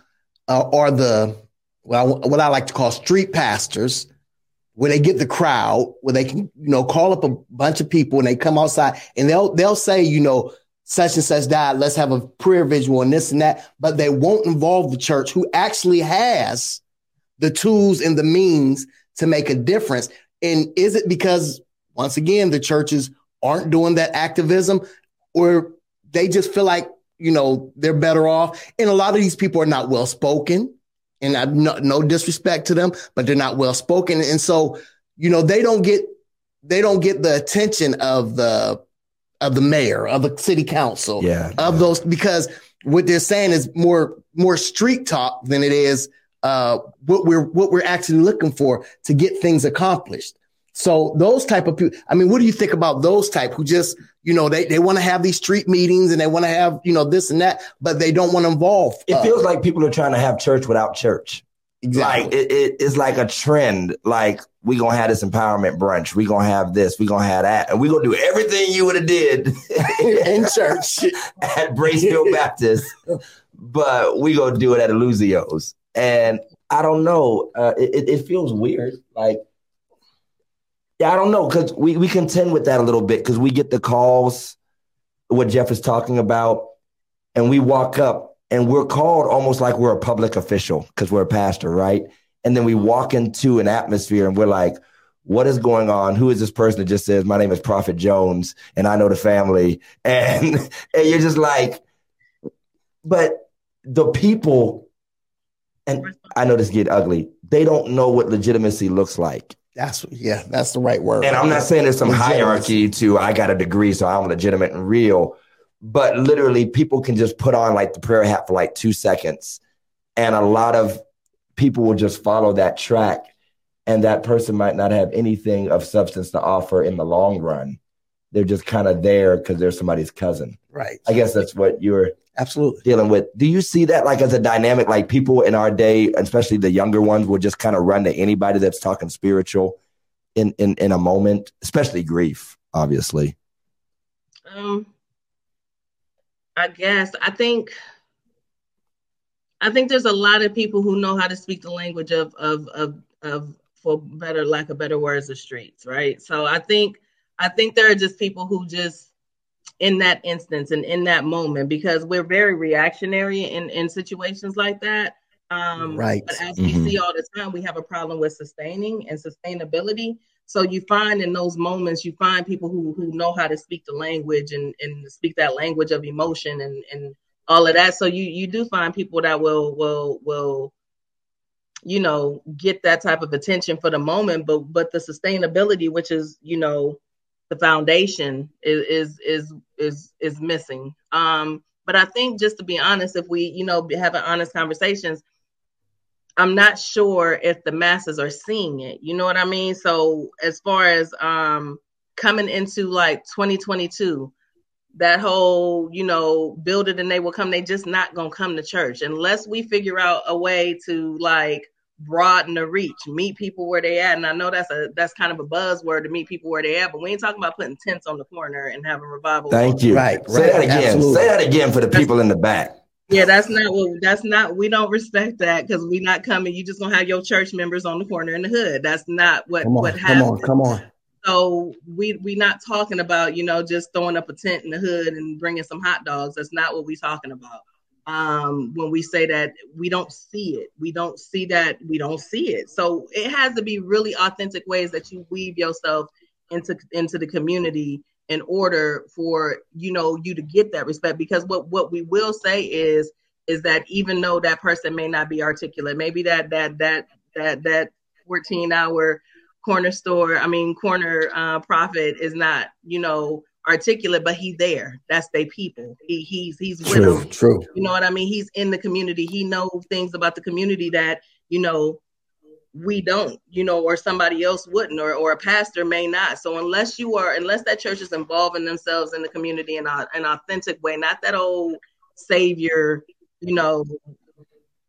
uh, are the well what I like to call street pastors, where they get the crowd, where they can you know call up a bunch of people and they come outside and they'll they'll say you know such and such died, let's have a prayer vigil and this and that, but they won't involve the church who actually has the tools and the means to make a difference. And is it because once again the churches aren't doing that activism or they just feel like you know they're better off and a lot of these people are not well spoken and I, no, no disrespect to them but they're not well spoken and so you know they don't get they don't get the attention of the of the mayor of the city council Yeah. of those because what they're saying is more more street talk than it is uh, what we're what we're actually looking for to get things accomplished. So those type of people, I mean, what do you think about those type who just, you know, they, they want to have these street meetings and they want to have, you know, this and that, but they don't want to involve. It uh, feels like people are trying to have church without church. exactly. Like it, it- it's like a trend. Like we gonna have this empowerment brunch. We gonna have this. We gonna have that, and we gonna do everything you would have did in church. at Braceville Baptist, but we gonna do it at Illusio's. And I don't know. Uh, it, it- it feels weird. Like yeah, I don't know because we we contend with that a little bit because we get the calls, what Jeff is talking about, and we walk up and we're called almost like we're a public official because we're a pastor, right? And then we walk into an atmosphere and we're like, what is going on? Who is this person that just says, my name is Prophet Jones and I know the family? And, and you're just like, but the people, and I know this get ugly, they don't know what legitimacy looks like. That's, yeah, that's the right word. And I'm not saying there's some Legitimacy. hierarchy to I got a degree, so I'm legitimate and real. But literally, people can just put on like the prayer hat for like two seconds. And a lot of people will just follow that track. and that person might not have anything of substance to offer in the long run. They're just kind of there because they're somebody's cousin. Right. I guess that's what you're Absolutely. dealing with. Do you see that like as a dynamic? Like people in our day, especially the younger ones, will just kind of run to anybody that's talking spiritual in in in a moment, especially grief, obviously. Um, I guess I think I think there's a lot of people who know how to speak the language of of of of for better lack of better words the streets, right? So I think I think there are just people who just in that instance and in that moment because we're very reactionary in in situations like that. Um, Right. But as we Mhm. see all the time, we have a problem with sustaining and sustainability. So you find in those moments, you find people who who know how to speak the language and and speak that language of emotion and and all of that. So you you do find people that will will will you know get that type of attention for the moment, but but the sustainability, which is you know the foundation, is is is is, is missing. Um, but I think just to be honest, if we you know having honest conversations, I'm not sure if the masses are seeing it. You know what I mean? So as far as um coming into like 2022, that whole, you know, build it and they will come, they just not gonna come to church unless we figure out a way to like broaden the reach, meet people where they at. And I know that's a that's kind of a buzzword to meet people where they at, but we ain't talking about putting tents on the corner and having revival. Thank you. Right, Say that again. absolutely. Say that again for the people in the back. Yeah, that's not what that's not we don't respect that because we not coming. You just gonna have your church members on the corner in the hood. That's not what Come on, what come on, come on. So we we not talking about you know just throwing up a tent in the hood and bringing some hot dogs. That's not what we talking about. Um, when we say that we don't see it, we don't see that we don't see it. So it has to be really authentic ways that you weave yourself into into the community in order for you know you to get that respect. Because what what we will say is is that even though that person may not be articulate, maybe that that that that that 14 hour corner store, I mean corner uh, prophet is not, you know, articulate, but he's there. That's they people. He he's he's with True, them. true. You know what I mean? He's in the community. He knows things about the community that you know we don't, you know, or somebody else wouldn't, or or a pastor may not. So unless you are, unless that church is involving themselves in the community in a, an authentic way, not that old savior, you know,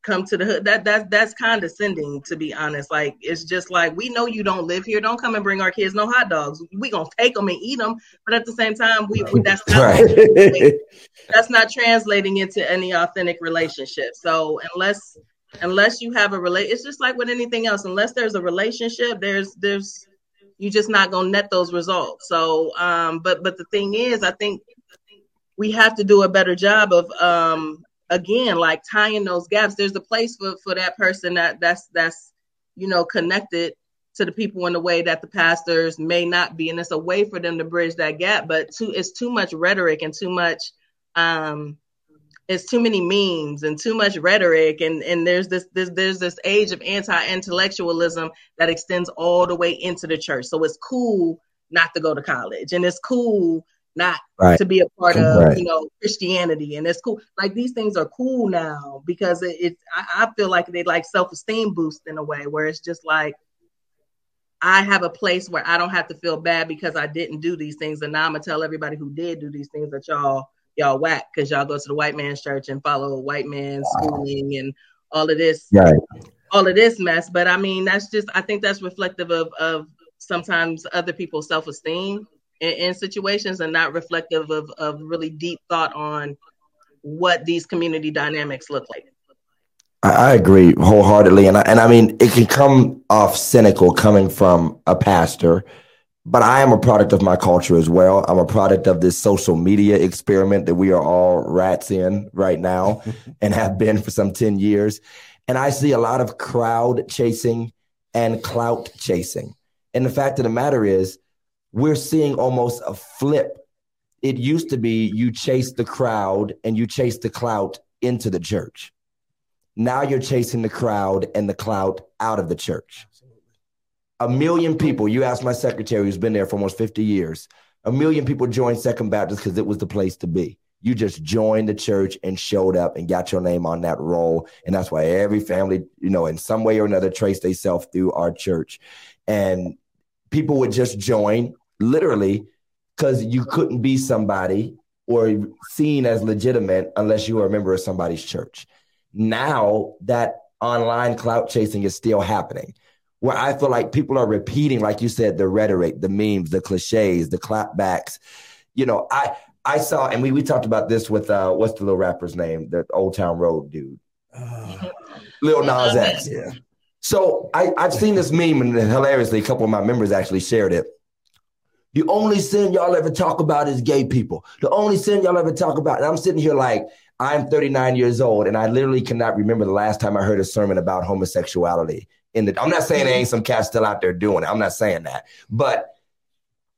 come to the hood. That that that's condescending, to be honest. Like it's just like we know you don't live here. Don't come and bring our kids no hot dogs. We gonna take them and eat them, but at the same time, we, we that's not Right. that's not translating into any authentic relationship. So unless unless you have a relate, it's just like with anything else. Unless there's a relationship, there's there's you're just not gonna net those results. So um, but but the thing is, I think we have to do a better job of um again like tying those gaps. There's a place for for that person that that's that's you know connected to the people in a way that the pastors may not be and it's a way for them to bridge that gap but too it's too much rhetoric and too much um it's too many memes and too much rhetoric and and there's this, this there's this age of anti-intellectualism that extends all the way into the church so it's cool not to go to college and it's cool not Right. to be a part of Right. you know christianity and it's cool like these things are cool now because it, it I, I feel like they like self-esteem boost in a way where it's just like I have a place where I don't have to feel bad because I didn't do these things, and now I'm gonna tell everybody who did do these things that y'all y'all whack because y'all go to the white man's church and follow white man's schooling and all of this Right. all of this mess. But I mean, that's just I think that's reflective of of sometimes other people's self esteem in, in situations and not reflective of of really deep thought on what these community dynamics look like. I, I agree wholeheartedly, and I, and I mean it can come off cynical coming from a pastor, but I am a product of my culture as well. I'm a product of this social media experiment that we are all rats in right now, and have been for some ten years, and I see a lot of crowd chasing and clout chasing, and the fact of the matter is, we're seeing almost a flip. It used to be you chase the crowd and you chase the clout into the church. Now you're chasing the crowd and the clout out of the church. A million people, you ask my secretary who's been there for almost 50 years, a million people joined Second Baptist because it was the place to be. You just joined the church and showed up and got your name on that roll. And that's why every family, you know, in some way or another, trace themselves through our church. And people would just join literally because you couldn't be somebody or seen as legitimate unless you were a member of somebody's church. Now that online clout chasing is still happening, where I feel like people are repeating, like you said, the rhetoric, the memes, the cliches, the clapbacks. You know, I I saw, and we we talked about this with uh, what's the little rapper's name, the Old Town Road dude, uh, Lil Nas X. Yeah. So I I've seen this meme, and hilariously, a couple of my members actually shared it. The only sin y'all ever talk about is gay people. The only sin y'all ever talk about, and I'm sitting here like I'm 39 years old, and I literally cannot remember the last time I heard a sermon about homosexuality. In the, I'm not saying there ain't some cats still out there doing it. I'm not saying that, but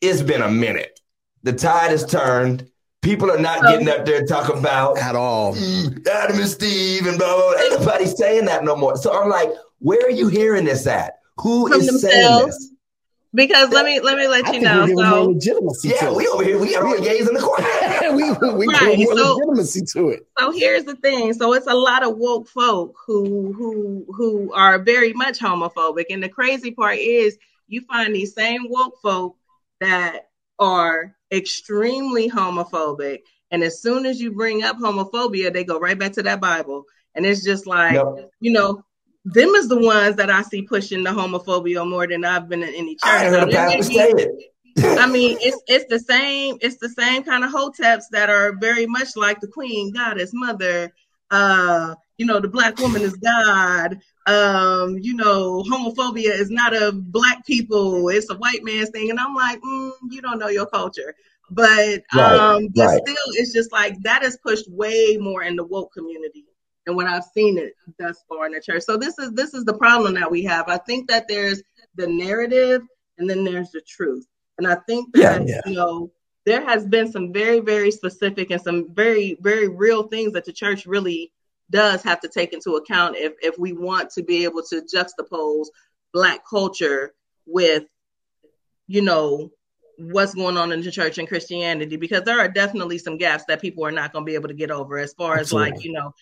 it's been a minute. The tide has turned. People are not getting up there and talking about At all. "Mm, Adam and Steve and blah blah. blah. Ain't nobody saying that no more. So I'm like, where are you hearing this at? Who From is saying this? Because let me let me let I you know. we give more So legitimacy Yeah, to we it. over here. We got all gays in the corner. we we Right, give more so- legitimacy to it. so here's the thing. So it's a lot of woke folk who who who are very much homophobic. And the crazy part is you find these same woke folk that are extremely homophobic. And as soon as you bring up homophobia, they go right back to that Bible. And it's just like, Yep. you know, them is the ones that I see pushing the homophobia more than I've been in any church. I heard Now, a there may pastor be- say it. I mean, it's it's the same. It's the same kind of hoteps that are very much like the queen, goddess, mother. Uh, you know, the black woman is God. Um, you know, homophobia is not a black people; it's a white man's thing. And I'm like, mm, you don't know your culture. But Right, um, but right. still, it's just like that is pushed way more in the woke community than what I've seen it thus far in the church. So this is this is the problem that we have. I think that there's the narrative and then there's the truth. And I think that yeah. you know there has been some very very specific and some very very real things that the church really does have to take into account if if we want to be able to juxtapose black culture with you know what's going on in the church and Christianity because there are definitely some gaps that people are not going to be able to get over as far as like you know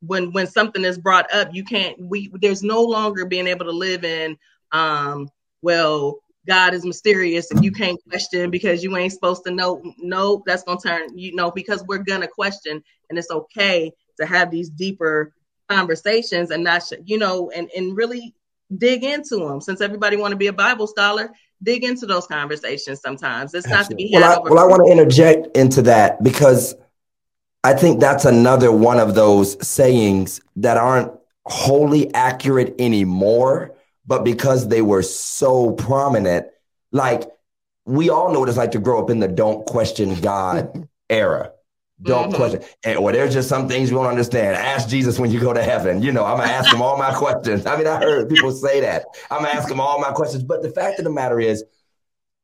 when when something is brought up you can't we there's no longer being able to live in um well God is mysterious and you can't question because you ain't supposed to know. No that's going to turn you know because we're going to question and it's okay to have these deeper conversations and not sh- you know and and really dig into them. Since everybody want to be a bible scholar dig into those conversations sometimes. It's not to be had Well, I, well, I want to interject into that because I think that's another one of those sayings that aren't wholly accurate anymore, but because they were so prominent, like we all know what it's like to grow up in the don't question God era. Don't Mhm. question. And or there's just some things you won't understand. Ask Jesus when you go to heaven. You know, I'm gonna ask him all my questions. I mean, I heard people say that. I'm gonna ask him all my questions. But the fact of the matter is,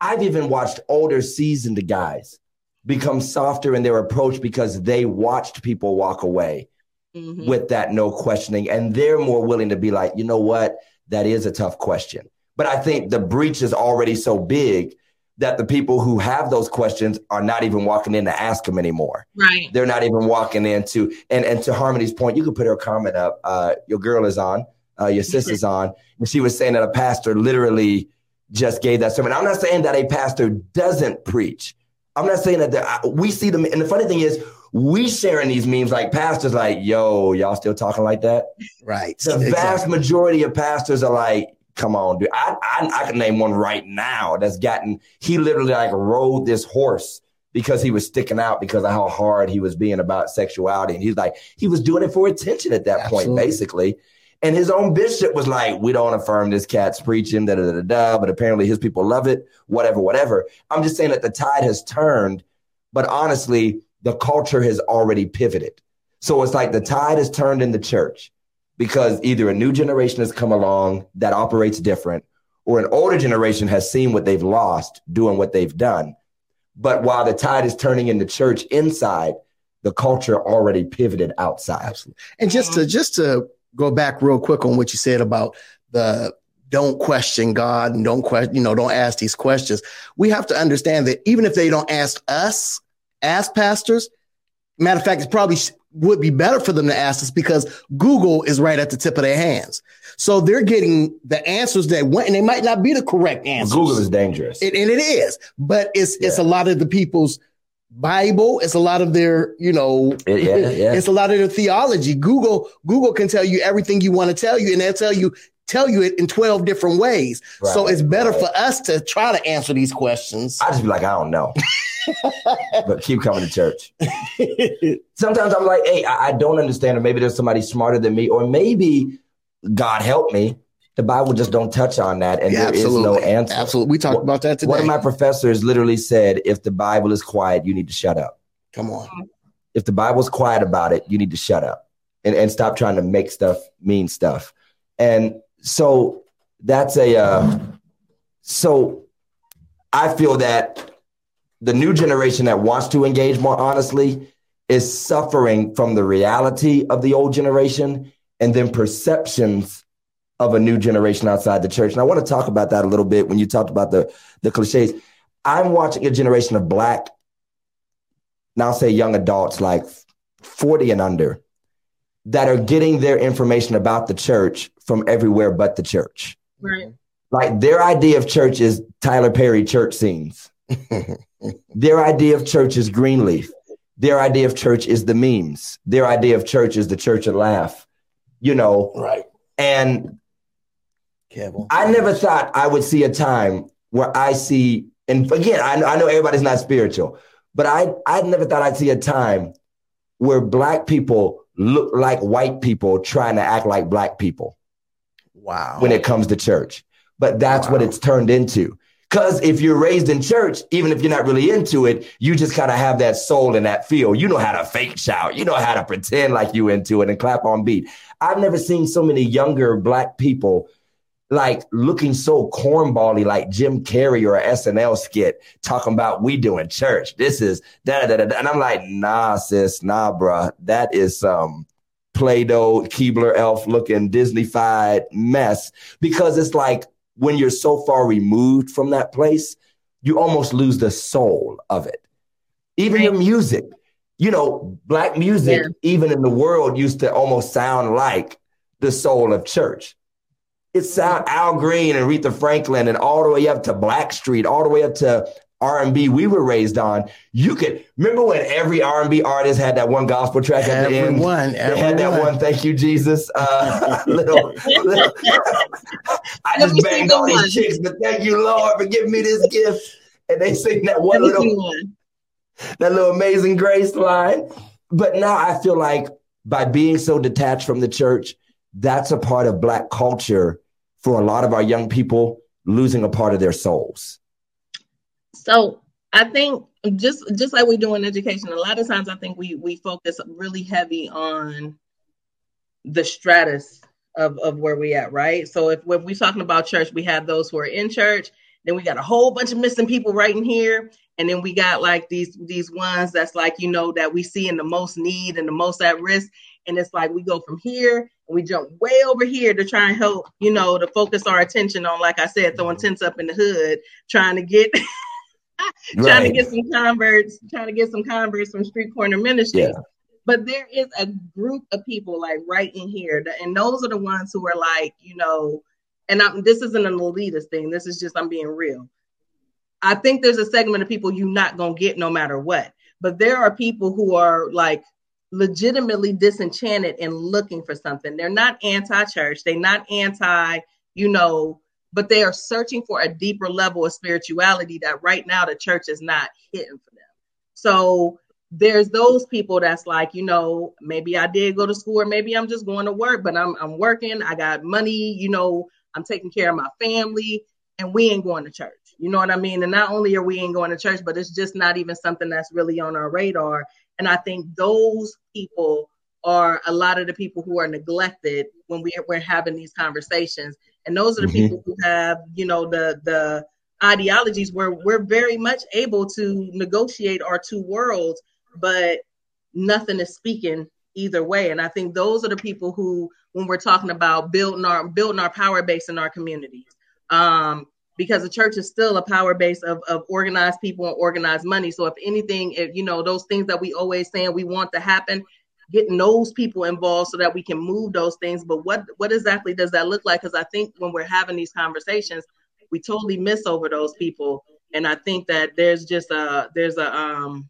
I've even watched older seasoned guys become softer in their approach because they watched people walk away Mhm. with that no questioning and they're more willing to be like, you know what? That is a tough question. But I think the breach is already so big that the people who have those questions are not even walking in to ask them anymore. right They're not even walking into and and to Harmony's point, you could put her comment up. Uh, your girl is on, uh, your sister's on, and she was saying that a pastor literally just gave that sermon. I'm not saying that a pastor doesn't preach. I'm not saying that I- we see them. And the funny thing is, we sharing these memes like pastors, like, yo, y'all still talking like that? Right. The vast majority of pastors are like, come on, dude. I, I I can name one right now that's gotten. He literally like rode this horse because he was sticking out because of how hard he was being about sexuality, and he's like he was doing it for attention at that point, basically. And his own bishop was like, "We don't affirm this cat's preaching, da da da da." da," But apparently, his people love it. Whatever, whatever. I'm just saying that the tide has turned, but honestly, the culture has already pivoted. So it's like the tide has turned in the church because either a new generation has come along that operates different or an older generation has seen what they've lost doing what they've done. But while the tide is turning in the church inside, the culture already pivoted outside. Absolutely. And just to just to go back real quick on what you said about the don't question God and don't question, you know, don't ask these questions. We have to understand that even if they don't ask us, as pastors, matter of fact, it probably would be better for them to ask us because Google is right at the tip of their hands. So they're getting the answers that want, and they might not be the correct answers. Google is dangerous. It- and it is, but it's it's a lot of the people's Bible. It's a lot of their, you know, yeah, yeah. it's a lot of their theology. Google Google can tell you everything you want to tell you, and they'll tell you tell you it in twelve different ways. so it's better right. for us to try to answer these questions. I just be like, I don't know. but keep coming to church. Sometimes I'm like, hey, I, I don't understand, or maybe there's somebody smarter than me, or maybe God help me. The Bible just don't touch on that, and Yeah, there is no answer. Absolutely. We talked about that today. One of my professors literally said, if the Bible is quiet, you need to shut up. Come on. If the Bible's quiet about it, you need to shut up and, and stop trying to make stuff mean stuff. And so that's a uh, so I feel that the new generation that wants to engage more honestly is suffering from the reality of the old generation and then perceptions of a new generation outside the church. And I want to talk about that a little bit when you talked about the the cliches. I'm watching a generation of black, now say young adults like 40 and under, that are getting their information about the church from everywhere but the church. Right. Like their idea of church is Tyler Perry church scenes. Their idea of church is Greenleaf. Their idea of church is the memes. Their idea of church is the church and laugh, you know. Right. And Kevin. I never thought I would see a time where I see, and again, I, know- I know everybody's not spiritual, but I, I never thought I'd see a time where black people look like white people trying to act like black people Wow. when it comes to church. But that's what it's turned into. Because if you're raised in church, even if you're not really into it, you just kind of have that soul and that feel. You know how to fake shout. You know how to pretend like you into it and clap on beat. I've never seen so many younger black people like looking so cornbally like Jim Carrey or a SNL skit talking about we doing church. This is da da da da. And I'm like, nah, sis, nah, bruh. That is some Play-Doh, Keebler elf looking Disney-fied mess because it's like when you're so far removed from that place, you almost lose the soul of it. Even your music, you know, black music, Yeah. even in the world, used to almost sound like the soul of church. It sound Al Green and Aretha Franklin and all the way up to Blackstreet, all the way up to R&B we were raised on. You could remember when every R&B artist had that one gospel track at the end. Everyone, They had that one, thank you, Jesus. Uh, little, little- I Let me just banged sing all one. these chicks, but thank you, Lord, for giving me this gift. And they sing that one me little, one. that little amazing grace line. But now I feel like by being so detached from the church, that's a part of Black culture for a lot of our young people losing a part of their souls. So I think just just like we do in education, a lot of times I think we we focus really heavy on the stratus of of where we at, right? So if, we're talking about church, we have those who are in church, then we got a whole bunch of missing people right in here, and then we got like these these ones that's like you know that we see in the most need and the most at risk, and it's like we go from here and we jump way over here to try and help you know to focus our attention on, like I said, throwing mm-hmm. tents up in the hood, trying to get trying to get some converts, trying to get some converts from street corner ministries. Yeah. But there is a group of people like right in here, that- and those are the ones who are like, you know, and I'm, this isn't an elitist thing. This is just I'm being real. I think there's a segment of people you're not gonna get no matter what. But there are people who are like legitimately disenchanted and looking for something. They're not anti-church. They're not anti, you know, but they are searching for a deeper level of spirituality that right now the church is not hitting for them. So there's those people that's like, you know, maybe I did go to school or maybe I'm just going to work, but I'm I'm working, I got money, you know, I'm taking care of my family and we ain't going to church. You know what I mean? And not only are we ain't going to church, but it's just not even something that's really on our radar. And I think those people are a lot of the people who are neglected when we, we're having these conversations. And those are the Mhm. people who have, you know, the the ideologies where we're very much able to negotiate our two worlds, but nothing is speaking either way. And I think those are the people who, when we're talking about building our building our power base in our communities, um, because the church is still a power base of, of organized people and organized money. So if anything, if you know those things that we always saying we want to happen, getting those people involved so that we can move those things. But what what exactly does that look like? Because I think when we're having these conversations, we totally miss over those people. And I think that there's just a there's a um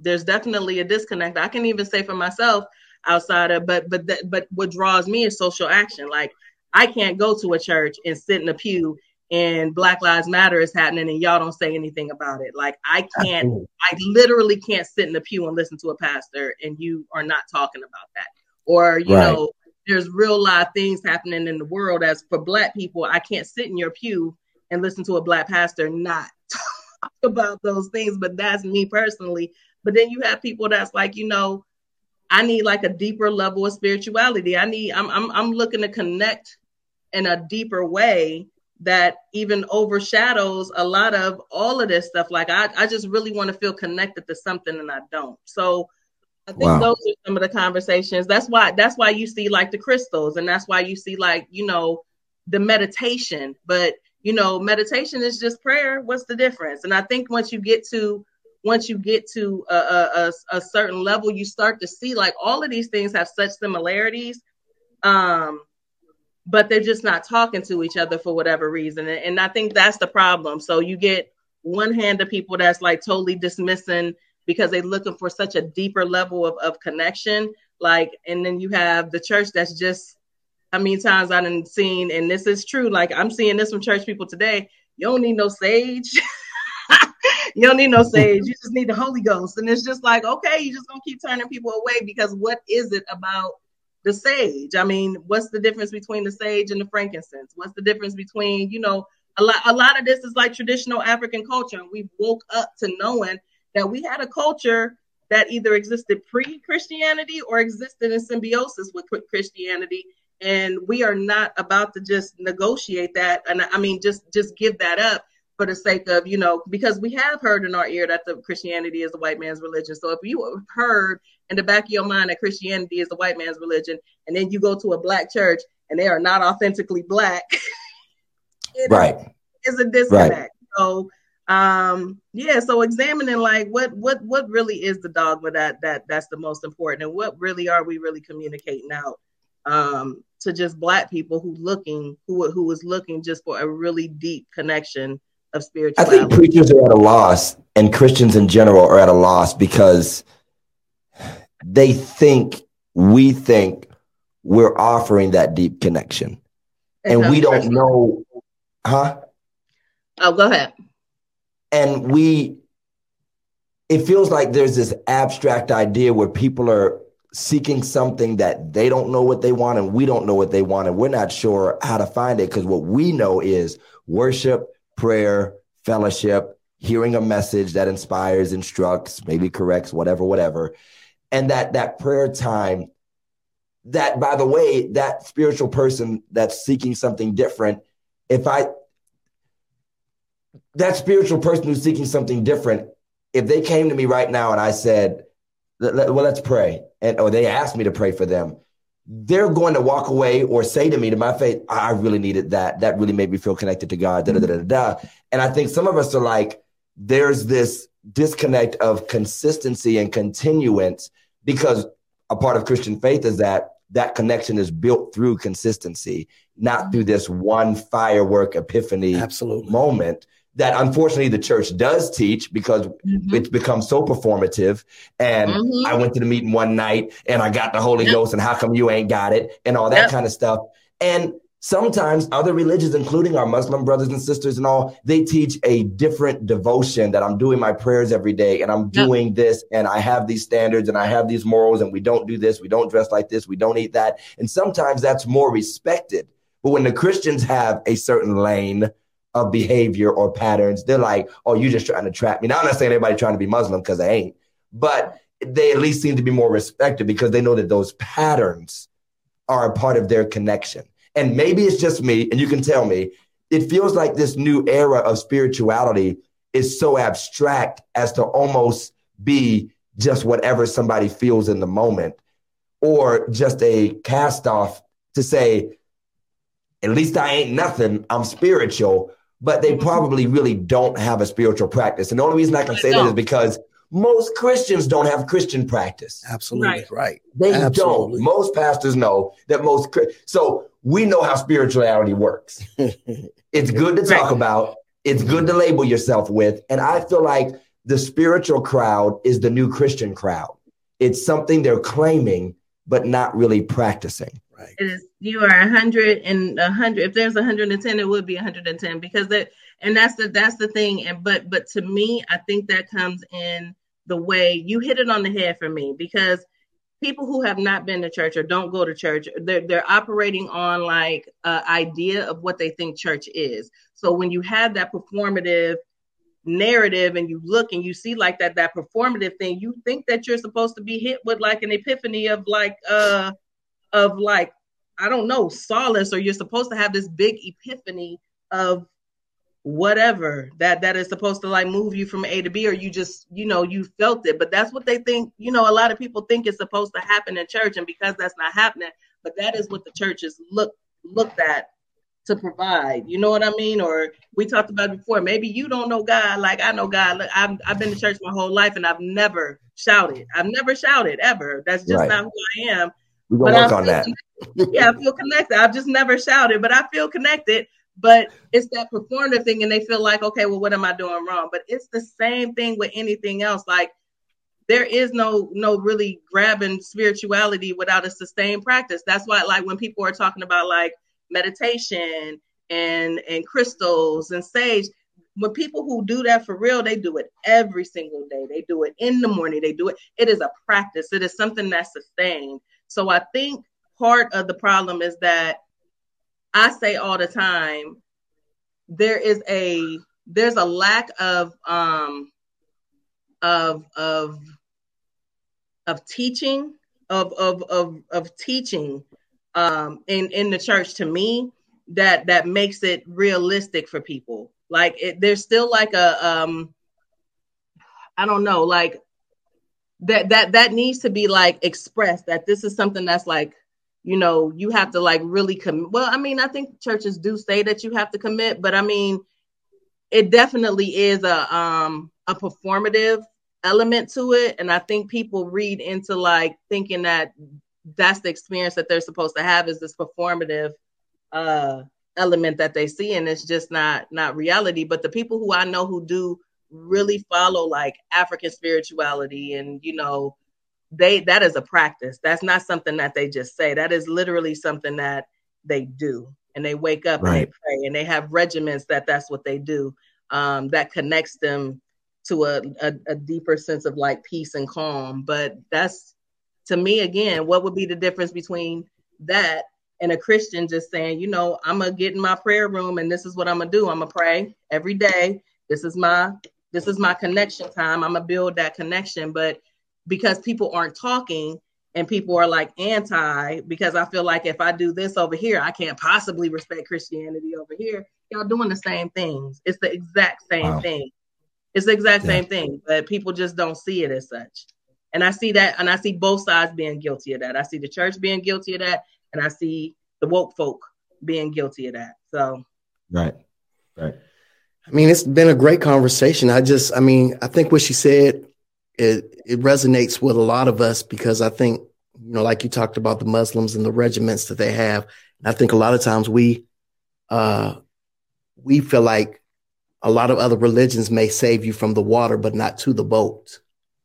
there's definitely a disconnect. I can even say for myself outside of but but th- but what draws me is social action. Like I can't go to a church and sit in a pew and Black Lives Matter is happening and y'all don't say anything about it. Like I can't, Absolutely. I literally can't sit in the pew and listen to a pastor and you are not talking about that. Or, you right. know, there's real live things happening in the world as for black people, I can't sit in your pew and listen to a black pastor not talk about those things. But that's me personally. But then you have people that's like, you know, I need like a deeper level of spirituality. I need I'm I'm I'm looking to connect in a deeper way that even overshadows a lot of all of this stuff. Like I, I just really want to feel connected to something and I don't. So I think wow. those are some of the conversations. That's why that's why you see like the crystals and that's why you see like, you know, the meditation. But you know, meditation is just prayer. What's the difference? And I think once you get to once you get to a, a, a certain level, you start to see like all of these things have such similarities. Um, but they're just not talking to each other for whatever reason. And, I think that's the problem. So you get one hand of people that's like totally dismissing because they're looking for such a deeper level of, of connection. Like, and then you have the church that's just, I mean, times I've seen, and this is true. Like, I'm seeing this from church people today. You don't need no sage. you don't need no sage. You just need the Holy Ghost. And it's just like, okay, you just gonna keep turning people away because what is it about the sage. I mean, what's the difference between the sage and the frankincense? What's the difference between, you know, a lot a lot of this is like traditional African culture. And we woke up to knowing that we had a culture that either existed pre-Christianity or existed in symbiosis with Christianity. And we are not about to just negotiate that. And I mean, just just give that up for the sake of, you know, because we have heard in our ear that the Christianity is the white man's religion. So if you heard in the back of your mind that Christianity is the white man's religion, and then you go to a black church and they are not authentically black, right, is a disconnect. Right. So um yeah so examining like what what what really is the dogma that that that's the most important and what really are we really communicating out um to just black people who looking who who is looking just for a really deep connection of spirituality. I think preachers are at a loss, and Christians in general are at a loss because they think we think we're offering that deep connection, and we don't know, huh? Oh, go ahead. And we, it feels like there's this abstract idea where people are seeking something that they don't know what they want and we don't know what they want and we're not sure how to find it because what we know is worship prayer, fellowship, hearing a message that inspires, instructs, maybe corrects, whatever, whatever. And that that prayer time, that by the way, that spiritual person that's seeking something different, if I that spiritual person who's seeking something different, if they came to me right now and I said, well, let's pray, and or they asked me to pray for them, they're going to walk away or say to me to my faith, I really needed that. That really made me feel connected to God. Da, da, da, da. And I think some of us are like, there's this disconnect of consistency and continuance because a part of Christian faith is that that connection is built through consistency, not through this one firework epiphany Absolutely. moment that unfortunately the church does teach because mm-hmm. it's become so performative. And mm-hmm. I went to the meeting one night and I got the Holy yep. Ghost, and how come you ain't got it? And all that yep. kind of stuff. And sometimes other religions, including our Muslim brothers and sisters and all, they teach a different devotion that I'm doing my prayers every day and I'm doing this and I have these standards and I have these morals and we don't do this, we don't dress like this, we don't eat that. And sometimes that's more respected. But when the Christians have a certain lane, of behavior or patterns. They're like, oh, you're just trying to trap me. Now, I'm not saying everybody trying to be Muslim because they ain't, but they at least seem to be more respected because they know that those patterns are a part of their connection. And maybe it's just me, and you can tell me, it feels like this new era of spirituality is so abstract as to almost be just whatever somebody feels in the moment or just a cast off to say, at least I ain't nothing, I'm spiritual, but they Mhm. probably really don't have a spiritual practice. And the only reason I can say that is because most Christians don't have Christian practice. Absolutely Right. right. They Absolutely. don't. Most pastors know that most. So we know how spirituality works. It's good to talk about. It's good to label yourself with. And I feel like the spiritual crowd is the new Christian crowd. It's something they're claiming, but not really practicing. right. It is you are a hundred and a hundred. If there's a hundred and ten, it would be a hundred and ten because that and that's the that's the thing. And but but to me, I think that comes in the way you hit it on the head for me because people who have not been to church or don't go to church, they're they're operating on like a idea of what they think church is. So when you have that performative narrative and you look and you see like that that performative thing, you think that you're supposed to be hit with like an epiphany of like uh of like I don't know solace or you're supposed to have this big epiphany of whatever that that is supposed to like move you from A to B or you just you know you felt it. But that's what they think you know a lot of people think is supposed to happen in church and because that's not happening but that is what the church is look looked at to provide. You know what I mean? Or we talked about before. Maybe you don't know God like I know God. Look, I've, I've been to church my whole life and I've never shouted. I've never shouted ever. That's just Right. not who I am. We're gonna but work I on that. yeah, I feel connected. I've just never shouted, but I feel connected. But it's that performative thing, and they feel like, okay, well, what am I doing wrong? But it's the same thing with anything else. Like there is no no really grabbing spirituality without a sustained practice. That's why, like, when people are talking about like meditation and and crystals and sage, when people who do that for real, they do it every single day. They do it in the morning. They do it. It is a practice. It is something that's sustained. So I think part of the problem is that I say all the time there is a there's a lack of um of of of teaching of of of of teaching um in in the church to me that that makes it realistic for people. Like it, there's still like a um i don't know like that that that needs to be like expressed that this is something that's like you know you have to like really commit. Well i mean i think churches do say that you have to commit but i mean it definitely is a um a performative element to it. And i think people read into like thinking that that's the experience that they're supposed to have is this performative uh element that they see and it's just not not reality. But the people who i know who do really follow like african spirituality and you know they that is a practice. That's not something that they just say. That is literally something that they do. And they wake up and they pray and they have regiments that that's what they do um, that connects them to a, a, a deeper sense of like peace and calm. But that's to me again what would be the difference between that and a christian just saying you know i'm gonna get in my prayer room and this is what i'm gonna do. I'm gonna pray every day. This is my this is my connection time. I'm gonna build that connection. But because people aren't talking and people are like anti because I feel like if I do this over here, I can't possibly respect Christianity over here. Y'all doing the same things. It's the exact same Wow. thing. It's the exact Yeah. same thing, but people just don't see it as such. And I see that, and I see both sides being guilty of that. I see the church being guilty of that, and I see the woke folk being guilty of that. So Right. Right. I mean, it's been a great conversation. I just, I mean, I think what she said it it resonates with a lot of us because I think, you know, like you talked about the Muslims and the regiments that they have. And I think a lot of times we uh we feel like a lot of other religions may save you from the water, but not to the boat.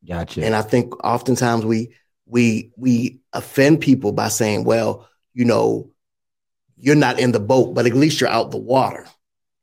Gotcha. And I think oftentimes we we we offend people by saying, well, you know, you're not in the boat, but at least you're out the water.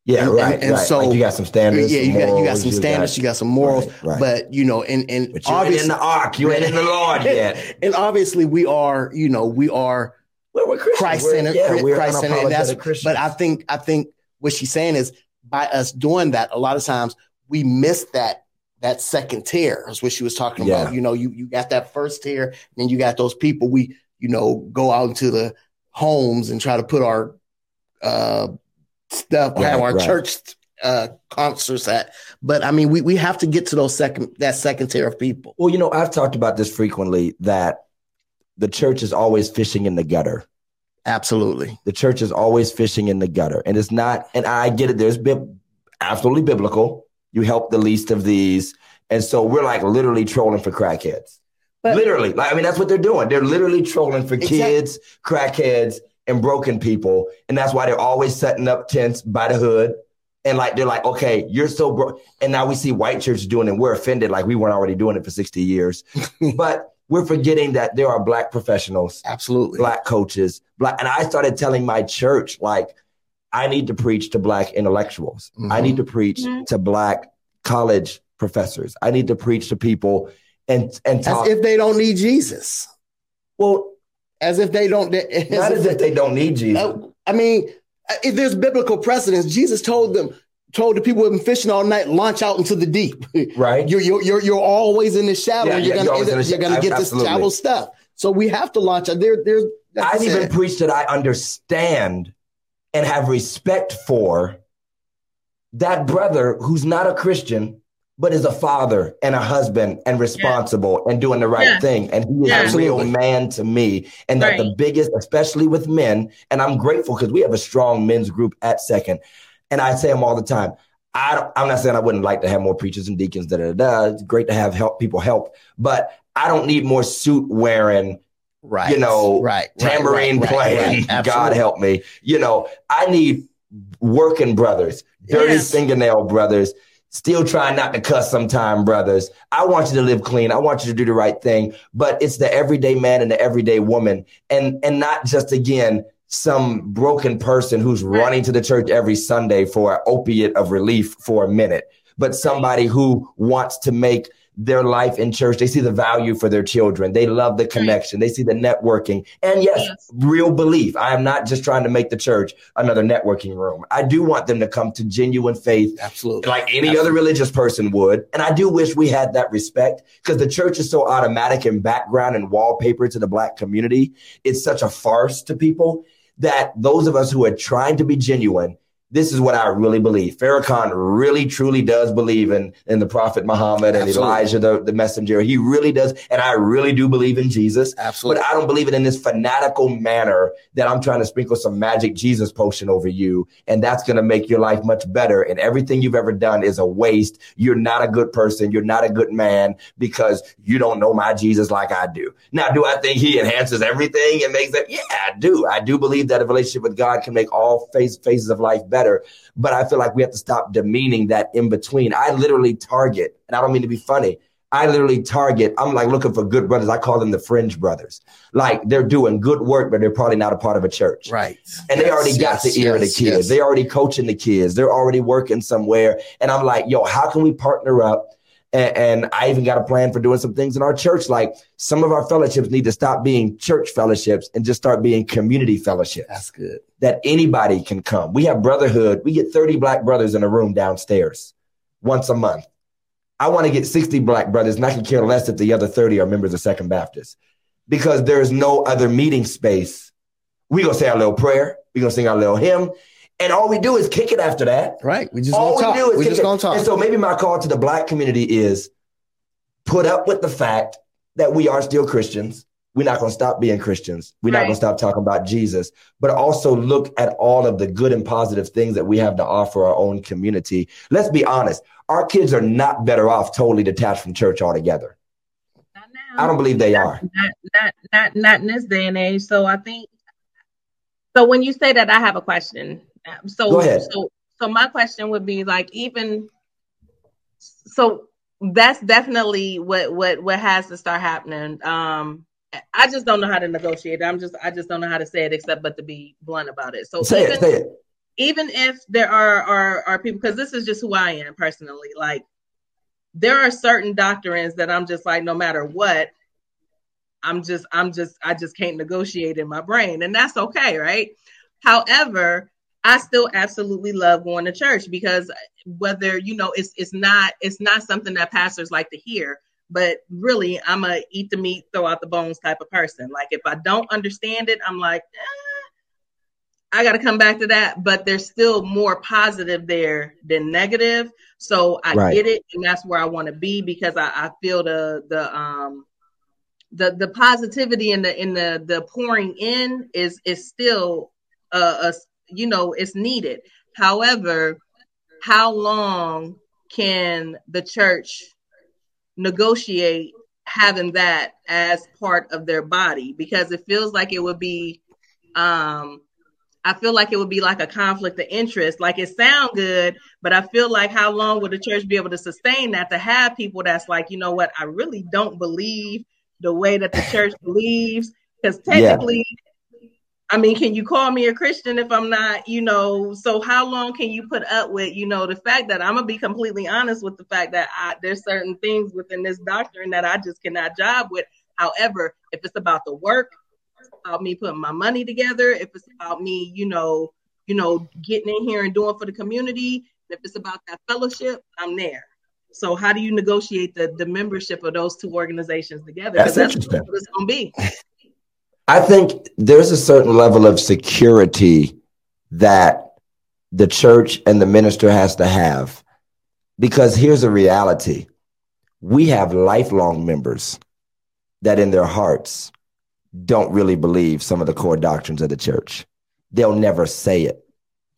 Yeah, and- right. and- and right. so- like you got some standards. yeah, you got you got morals, some standards, you got some morals, Right, right. but you know, and and But you ain't in obviously, the ark. You ain't in the Lord yet. and obviously, we are, you know, we are Well, we're Christians. Christ We're- centered, yeah, Christ centered, and that's. Christians. But I think I think what she's saying is by us doing that, a lot of times we miss that that second tier. Is what she was talking Yeah. about. You know, you you got that first tier, and then you got those people we you know go out into the homes and try to put our uh stuff, Right, have our right. church uh concerts at. But I mean, we we have to get to those second that second tier of people. Well, you know, I've talked about this frequently that the church is always fishing in the gutter. Absolutely. The church is always fishing in the gutter. And it's not, and I get it, there's been absolutely biblical. You help the least of these. And so we're like literally trolling for crackheads. But- literally. Like, I mean, that's what they're doing. They're literally trolling for Exact- kids, crackheads, and broken people. And that's why they're always setting up tents by the hood. And like they're like, okay, you're so broke. And now we see white churches doing it. And we're offended, like we weren't already doing it for 60 years. but we're forgetting that there are black professionals Absolutely. black coaches, black, and I started telling my church like, I need to preach to black intellectuals. I Mhm. need to preach Mhm. to black college professors. I need to preach to people and and As if they don't need Jesus. well, As if they don't. not As as if, if they don't need Jesus. I mean, if there's biblical precedence, Jesus told them, told the people who've been fishing all night, launch out into the deep. right? You're you're you're, you're always in the shallow. Yeah, you're yeah, gonna you're always in the you're gonna get this absolutely. shallow stuff. So we have to launch out. There, there's. I've even preached that I understand and have respect for that brother who's not a Christian, but is a father and a husband and responsible and doing the right Yeah. thing. And he is Yeah. a real man to me. And that the biggest, especially with men, and I'm grateful because we have a strong men's group at second. And I say them all the time. I don't, I'm not saying I wouldn't like to have more preachers and deacons. Da, da, da. It's great to have help people help, but I don't need more suit wearing right. you know, right, right, tambourine right, right, playing. right. God help me. You know, I need working brothers, dirty Yes. fingernail brothers, still trying not to cuss sometime brothers. I want you to live clean. I want you to do the right thing. But it's the everyday man and the everyday woman, and and not just again some broken person who's running to the church every Sunday for an opiate of relief for a minute, but somebody who wants to make their life in church. They see the value for their children. They love the connection. They see the networking. And yes, Yes. real belief. I am not just trying to make the church another networking room. I do want them to come to genuine faith Absolutely. like any other religious person would. And I do wish we had that respect because the church is so automatic in background and wallpaper to the black community. It's such a farce to people that those of us who are trying to be genuine, this is what I really believe. Farrakhan really truly does believe in, in the prophet Muhammad and Absolutely. Elijah, the, the messenger. He really does. And I really do believe in Jesus. Absolutely. But I don't believe it in this fanatical manner that I'm trying to sprinkle some magic Jesus potion over you. And that's going to make your life much better. And everything you've ever done is a waste. You're not a good person. You're not a good man because you don't know my Jesus like I do. Now, do I think he enhances everything and makes it? Yeah, I do. I do believe that a relationship with God can make all phase, phases of life better. But I feel like we have to stop demeaning that in between. I literally target, and I don't mean to be funny. I literally target, I'm like looking for good brothers. I call them the fringe brothers. Like they're doing good work, but they're probably not a part of a church. Right. And they Yes, already got yes, the ear of the kids. yes. They're already coaching the kids. They're already working somewhere. And I'm like, yo, how can we partner up? And, and I even got a plan for doing some things in our church. Like some of our fellowships need to stop being church fellowships and just start being community fellowships That's good. that anybody can come. We have brotherhood. We get 30 black brothers in a room downstairs once a month. I want to get 60 black brothers, and I can care less if the other 30 are members of Second Baptist because there's no other meeting space. We're going to say our little prayer. We're going to sing our little hymn. And all we do is kick it after that. Right. We just All gonna we talk. do is We kick just it. gonna talk. And so maybe my call to the black community is put up with the fact that we are still Christians. We're not going to stop being Christians. We're not going to stop talking about Jesus, but also look at all of the good and positive things that we have to offer our own community. Let's be honest. Our kids are not better off totally detached from church altogether. I don't believe they are. not not not not in this day and age. So I think so when you say that I have a question. So so so my question would be like even so that's definitely what what what has to start happening. Um I just don't know how to negotiate. I'm just I just don't know how to say it except but to be blunt about it. So Say even, it, say it. even if there are are are people because this is just who I am personally, like there are certain doctrines that I'm just like, no matter what, I'm just I'm just I just can't negotiate in my brain, and that's okay, right? However, I still absolutely love going to church because whether you know it's it's not it's not something that pastors like to hear, but really I'm a eat the meat, throw out the bones type of person. Like if I don't understand it, I'm like, eh, I got to come back to that. But there's still more positive there than negative, so I Right. get it, and that's where I want to be because I, I feel the the um the the positivity in the in the the pouring in is is still a you know it's needed however how long can the church negotiate having that as part of their body? Because it feels like it would be um I feel like it would be like a conflict of interest. Like it sound good, but I feel like how long would the church be able to sustain that to have people that's like, you know what, I really don't believe the way that the church believes. Because technically, yeah. I mean, can you call me a Christian if I'm not, you know? So how long can you put up with, you know, the fact that I'm gonna be completely honest with the fact that I, there's certain things within this doctrine that I just cannot job with. However, if it's about the work, about me putting my money together, if it's about me, you know, you know, getting in here and doing for the community, if it's about that fellowship, I'm there. So how do you negotiate the, the membership of those two organizations together? That's, that's interesting. what it's gonna be. I think there's a certain level of security that the church and the minister has to have. Because here's a reality. We have lifelong members that in their hearts don't really believe some of the core doctrines of the church. They'll never say it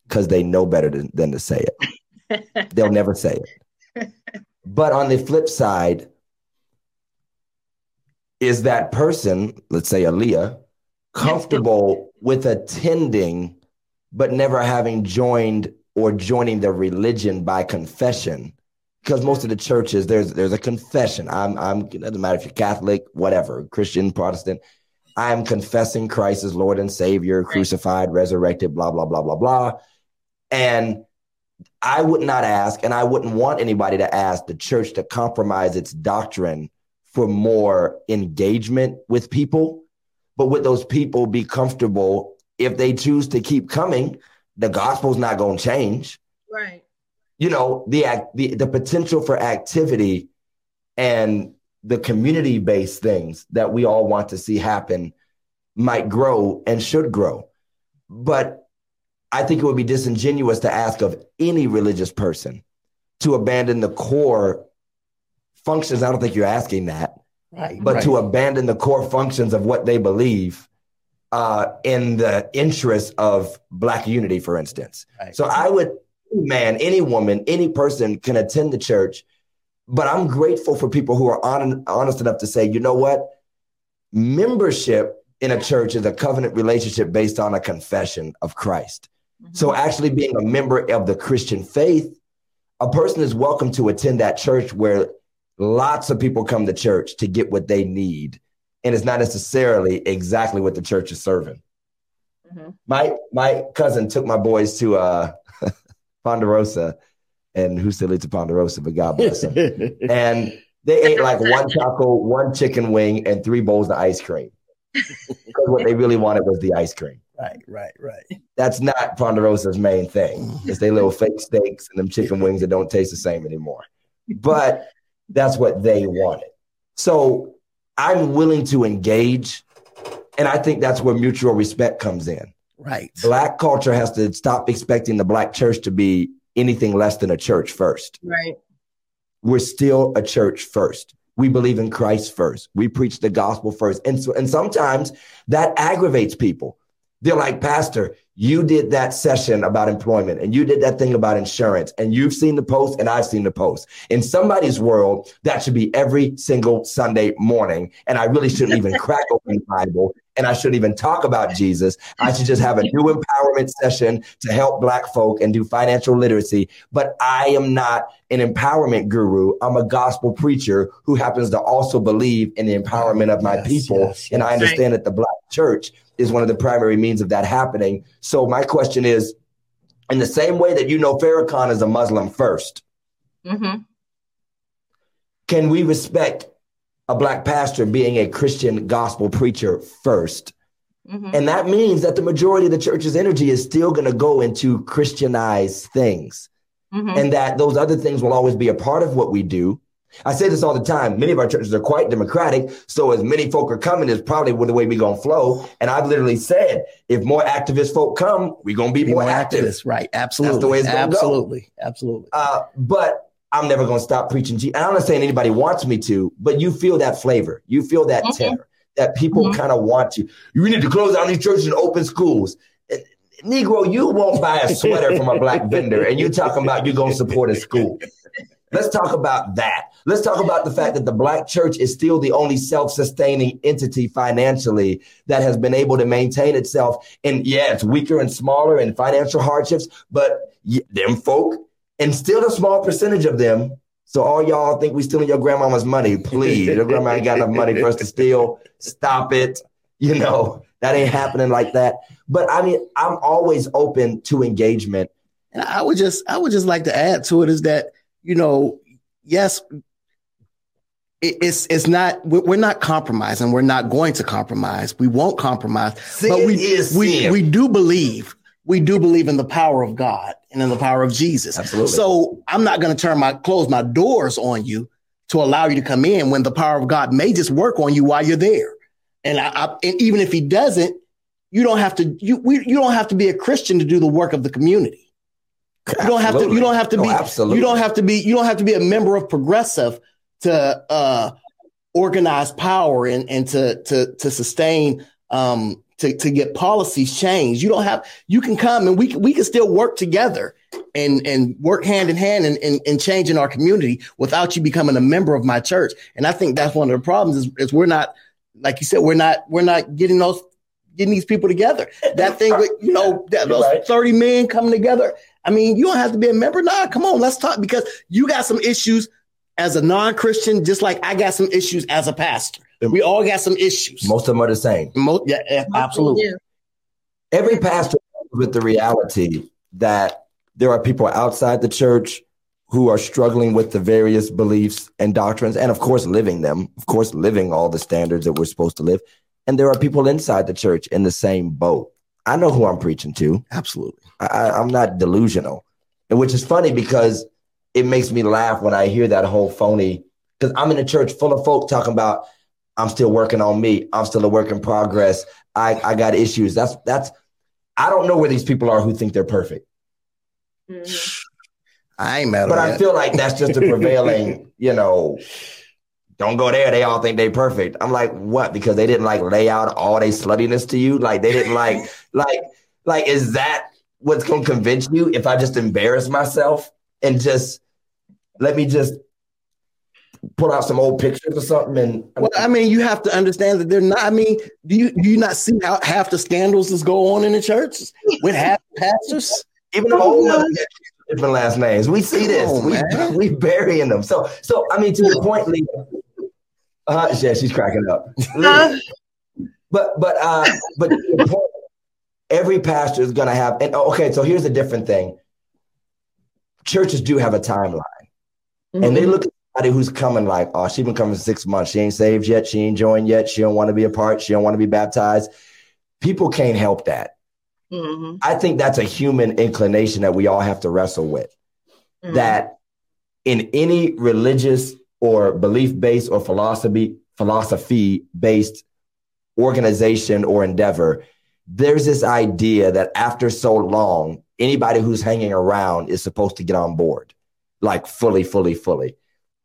because they know better than, than to say it. They'll never say it. But on the flip side, is that person, let's say Aaliyah, comfortable with attending but never having joined or joining the religion by confession? Because most of the churches, there's there's a confession. I'm I'm it doesn't matter if you're Catholic, whatever, Christian, Protestant. I am confessing Christ as Lord and Savior, crucified, resurrected, blah, blah, blah, blah, blah. And I would not ask, and I wouldn't want anybody to ask the church to compromise its doctrine for more engagement with people. But would those people be comfortable if they choose to keep coming? The gospel's not going to change. Right. You know, the, the the potential for activity and the community based things that we all want to see happen might grow and should grow. But I think it would be disingenuous to ask of any religious person to abandon the core functions. I don't think you're asking that, right, but right. to abandon the core functions of what they believe uh, in the interest of Black unity, for instance. Right. So I would, man, any woman, any person can attend the church but I'm grateful for people who are on, honest enough to say, you know what? Membership in a church is a covenant relationship based on a confession of Christ. Mm-hmm. So, actually being a member of the Christian faith, a person is welcome to attend that church where lots of people come to church to get what they need. And it's not necessarily exactly what the church is serving. Mm-hmm. My my cousin took my boys to uh, Ponderosa and who still eats a Ponderosa, but God bless them. and they ate like one taco, one chicken wing, and three bowls of ice cream. because what they really wanted was the ice cream. Right, right, right. That's not Ponderosa's main thing. It's they little fake steaks and them chicken wings that don't taste the same anymore. But that's what they wanted. So I'm willing to engage. And I think that's where mutual respect comes in. Right. Black culture has to stop expecting the black church to be anything less than a church first. Right. We're still a church first. We believe in Christ first. We preach the gospel first. And so, and sometimes that aggravates people. They're like, Pastor, you did that session about employment and you did that thing about insurance and you've seen the post and I've seen the post. In somebody's world, that should be every single Sunday morning. And I really shouldn't even crack open the Bible and I shouldn't even talk about Jesus. I should just have a new empowerment session to help Black folk and do financial literacy. But I am not an empowerment guru. I'm a gospel preacher who happens to also believe in the empowerment of my yes, people. Yes, yes. And I understand that the Black church is one of the primary means of that happening. So my question is, in the same way that you know Farrakhan is a Muslim 1st mm-hmm. can we respect a black pastor being a Christian gospel preacher 1st mm-hmm. And that means that the majority of the church's energy is still going to go into Christianized things. Mm-hmm. And that those other things will always be a part of what we do. I say this all the time. Many of our churches are quite democratic. So as many folk are coming is probably the way we're going to flow. And I've literally said, if more activist folk come, we're going to be, be more, more active. Activists. Right. Absolutely. That's the way it's going to go. Absolutely. Absolutely. Uh, but I'm never going to stop preaching. G- I'm not saying anybody wants me to, but you feel that flavor. You feel that mm-hmm. terror that people mm-hmm. kind of want to. You need to close down these churches and open schools. Negro, you won't buy a sweater from a black vendor, and you're talking about you're gonna support a school. Let's talk about that. Let's talk about the fact that the black church is still the only self-sustaining entity financially that has been able to maintain itself. And yeah, it's weaker and smaller and financial hardships, but them folk, and still a small percentage of them. So all y'all think we stealing your grandmama's money, please. Your grandma ain't got enough money for us to steal. Stop it. You know, that ain't happening like that. But I mean, I'm always open to engagement. And I would just, I would just like to add to it is that you know, yes, it's it's not we're not compromising. We're not going to compromise. We won't compromise. Sin but we is we sin. we do believe we do believe in the power of God and in the power of Jesus. Absolutely. So I'm not going to turn my close my doors on you to allow you to come in when the power of God may just work on you while you're there. And I, I and even if He doesn't, you don't have to you we, you don't have to be a Christian to do the work of the community. You don't have to. You don't have to No, be. absolutely. You don't have to be. You don't have to be a member of Progressive to uh, organize power and and to to to sustain um to to get policies changed. You don't have. You can come and we can- we can still work together and and work hand in hand in, in, in changing our community without you becoming a member of my church. And I think that's one of the problems is, is we're not like you said we're not we're not getting those getting these people together. That thing with you know that, those Right. thirty men coming together. I mean, you don't have to be a member. Nah, come on, let's talk because you got some issues as a non-Christian, just like I got some issues as a pastor. We all got some issues. Most of them are the same. Mo- yeah, yeah, absolutely. Yeah. Every pastor with the reality that there are people outside the church who are struggling with the various beliefs and doctrines, and of course, living them, of course, living all the standards that we're supposed to live. And there are people inside the church in the same boat. I know who I'm preaching to. Absolutely. I, I'm not delusional, and which is funny because it makes me laugh when I hear that whole phony. Because I'm in a church full of folk talking about I'm still working on me. I'm still a work in progress. I I got issues. That's that's. I don't know where these people are who think they're perfect, Mhm. I ain't mad but I that. feel like that's just a prevailing. You know, don't go there. They all think they perfect. I'm like, what? Because they didn't like lay out all they sluttiness to you. Like they didn't like like like is that what's gonna convince you if I just embarrass myself and just let me just pull out some old pictures or something and Well, I mean, you have to understand that they're not. I mean, do you do you not see how half the scandals that go on in the church with half the pastors? even the old ones different last names. We see this. Come on, we man. we burying them. So so I mean to your point, Lee. Uh, yeah, she's cracking up. Uh, But but uh but to your point, every pastor is gonna have and oh, okay, so here's a different thing. Churches do have a timeline. And they look at somebody who's coming like, oh, she been coming six months. She ain't saved yet. She ain't joined yet. She don't want to be a part. She don't want to be baptized. People can't help that. Mhm. I think that's a human inclination that we all have to wrestle with. Mhm. That in any religious or belief based or philosophy philosophy based organization or endeavor, there's this idea that after so long, anybody who's hanging around is supposed to get on board, like fully, fully, fully.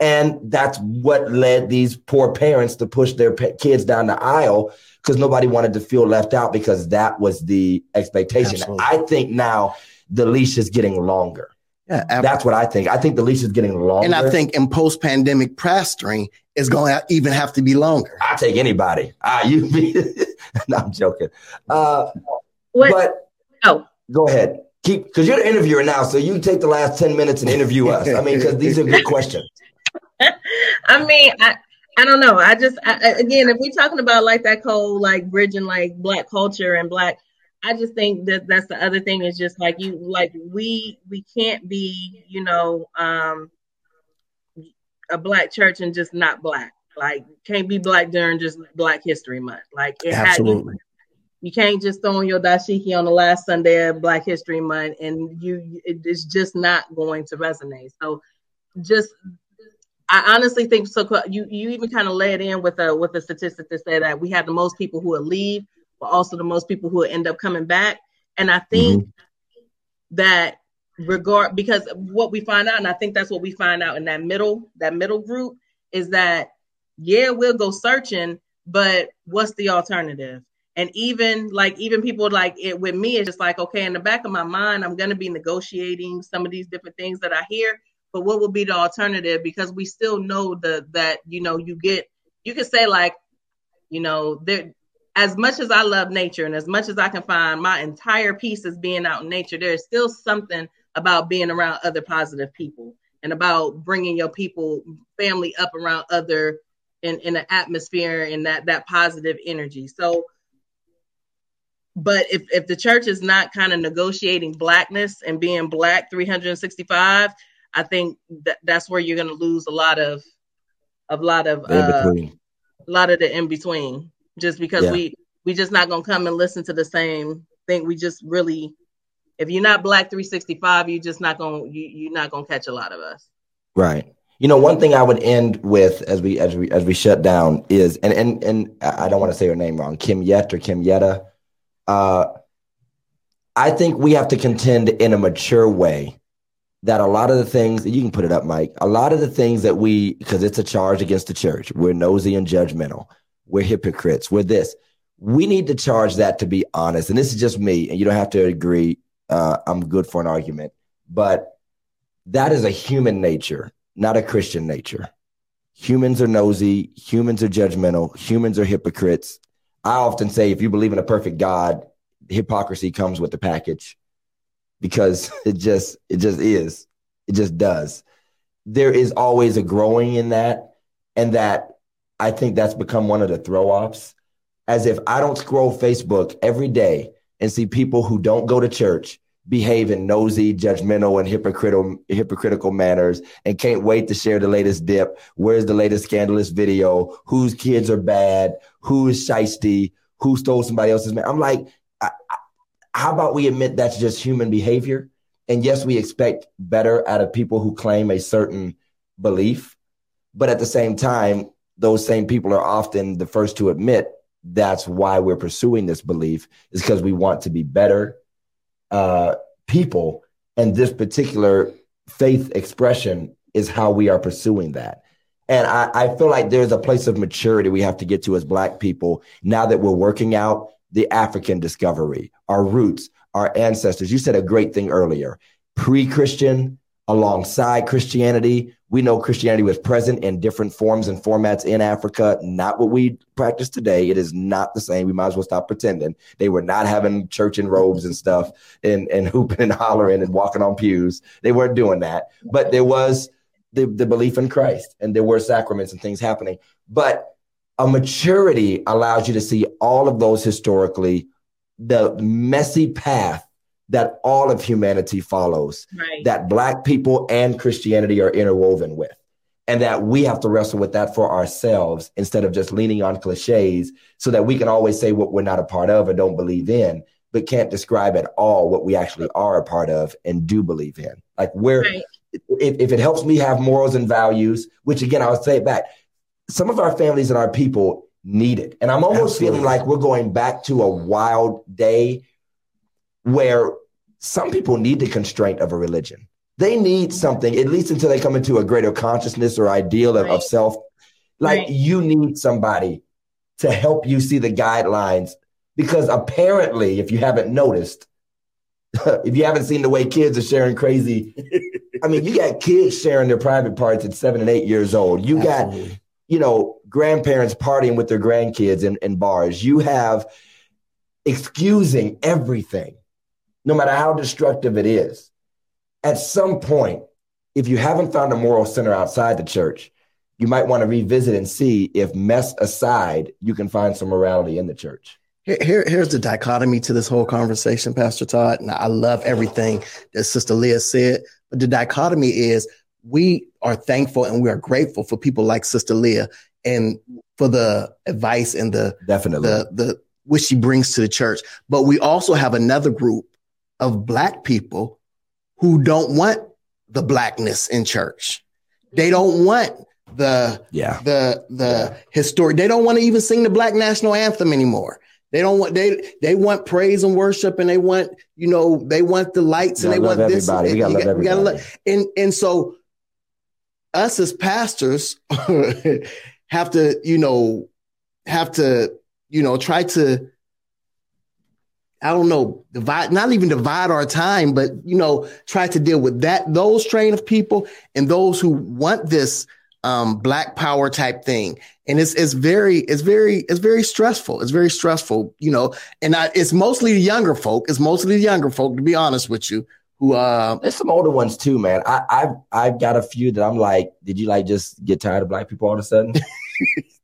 And that's what led these poor parents to push their pa- kids down the aisle because nobody wanted to feel left out because that was the expectation. Absolutely. I think now the leash is getting longer. Yeah, ab- That's what I think. I think the leash is getting longer. and I think in post-pandemic pastoring is going to even have to be longer. I take anybody. Ah, you. no, I'm joking. Uh, What? but Oh. go ahead. Keep because you're the interviewer now, so you take the last ten minutes and interview us. I mean, because these are good questions. I mean, I I don't know. I just I, again, if we're talking about like that whole like bridging like black culture and black, I just think that that's the other thing is just like you like we we can't be you know um a black church and just not black. Like can't be black during just Black History Month. Like it had, Absolutely. you can't just throw on your dashiki on the last Sunday of Black History Month, and you it's just not going to resonate. So, just I honestly think so. You you even kind of led in with a with a statistic that say that we have the most people who will leave, but also the most people who will end up coming back. And I think mm-hmm. that regard because what we find out, and I think that's what we find out in that middle that middle group is that yeah we'll go searching, but what's the alternative? And even like even people like it with me, it's just like, okay, in the back of my mind, I'm gonna be negotiating some of these different things that I hear. But what would be the alternative? Because we still know the that, you know, you get you could say like, you know, there as much as I love nature and as much as I can find my entire peace is being out in nature, there's still something about being around other positive people and about bringing your people family up around other in in an atmosphere and that that positive energy. So but if if the church is not kind of negotiating blackness and being black 365, I think that that's where you're going to lose a lot of a lot of uh, a lot of the in between just because yeah. we we just not going to come and listen to the same thing. We just really if you're not black 365, you're just not going you you're not going to catch a lot of us. Right. You know, one thing I would end with as we as we as we shut down is and and and I don't want to say her name wrong, Kim Yet or Kim Yetta. Uh, I think we have to contend in a mature way that a lot of the things you can put it up, Mike. A lot of the things that we because it's a charge against the church. We're nosy and judgmental. We're hypocrites. We're this. We need to charge that to be honest. And this is just me, and you don't have to agree. Uh, I'm good for an argument, but that is a human nature not a Christian nature. Humans are nosy, humans are judgmental, humans are hypocrites. I often say if you believe in a perfect God, hypocrisy comes with the package because it just it just is. It just does. There is always a growing in that and that I think that's become one of the throw offs as if I don't scroll Facebook every day and see people who don't go to church behave in nosy, judgmental, and hypocritical hypocritical manners, and can't wait to share the latest dip. Where's the latest scandalous video? Whose kids are bad? Who is shisty? Who stole somebody else's man? I'm like, I, I, how about we admit that's just human behavior? And yes, we expect better out of people who claim a certain belief, but at the same time, those same people are often the first to admit that's why we're pursuing this belief is because we want to be better uh, people, and this particular faith expression is how we are pursuing that. And I, I feel like there's a place of maturity we have to get to as Black people now that we're working out the African discovery, our roots, our ancestors. You said a great thing earlier pre Christian, alongside Christianity. We know Christianity was present in different forms and formats in Africa, not what we practice today. It is not the same. We might as well stop pretending. They were not having church in robes and stuff and, and hooping and hollering and walking on pews. They weren't doing that. But there was the, the belief in Christ and there were sacraments and things happening. But a maturity allows you to see all of those historically, the messy path that all of humanity follows, right. that Black people and Christianity are interwoven with. And that we have to wrestle with that for ourselves instead of just leaning on cliches so that we can always say what we're not a part of or don't believe in, but can't describe at all what we actually are a part of and do believe in. Like, where, right. if, if it helps me have morals and values, which again, I'll say it back, some of our families and our people need it. And I'm almost Absolutely. feeling like we're going back to a wild day where some people need the constraint of a religion. They need something, at least until they come into a greater consciousness or ideal of, right. of self. Like right. you need somebody to help you see the guidelines because apparently, if you haven't noticed, if you haven't seen the way kids are sharing crazy, I mean, you got kids sharing their private parts at seven and eight years old. You Absolutely. got, you know, grandparents partying with their grandkids in, in bars. You have excusing everything no matter how destructive it is. At some point, if you haven't found a moral center outside the church, you might want to revisit and see if mess aside, you can find some morality in the church. Here, here's the dichotomy to this whole conversation, Pastor Todd. And I love everything that Sister Leah said. But the dichotomy is we are thankful and we are grateful for people like Sister Leah and for the advice and the definitely the the which she brings to the church. But we also have another group of black people who don't want the blackness in church. They mm-hmm. don't want the yeah the the yeah. historic. They don't want to even sing the black national anthem anymore. They don't want they they want praise and worship, and they want you know they want the lights, and they want this. Everybody. And, we gotta love everybody. Gotta love, and and so us as pastors have to you know have to you know try to I don't know, divide, not even divide our time, but you know, try to deal with that, those strain of people and those who want this um, black power type thing. And it's, it's very, it's very, it's very stressful. It's very stressful, you know, and I, it's mostly the younger folk. It's mostly the younger folk, to be honest with you, who, uh, There's some older ones too, man. I, I've I've got a few that I'm like, did you like just get tired of black people all of a sudden?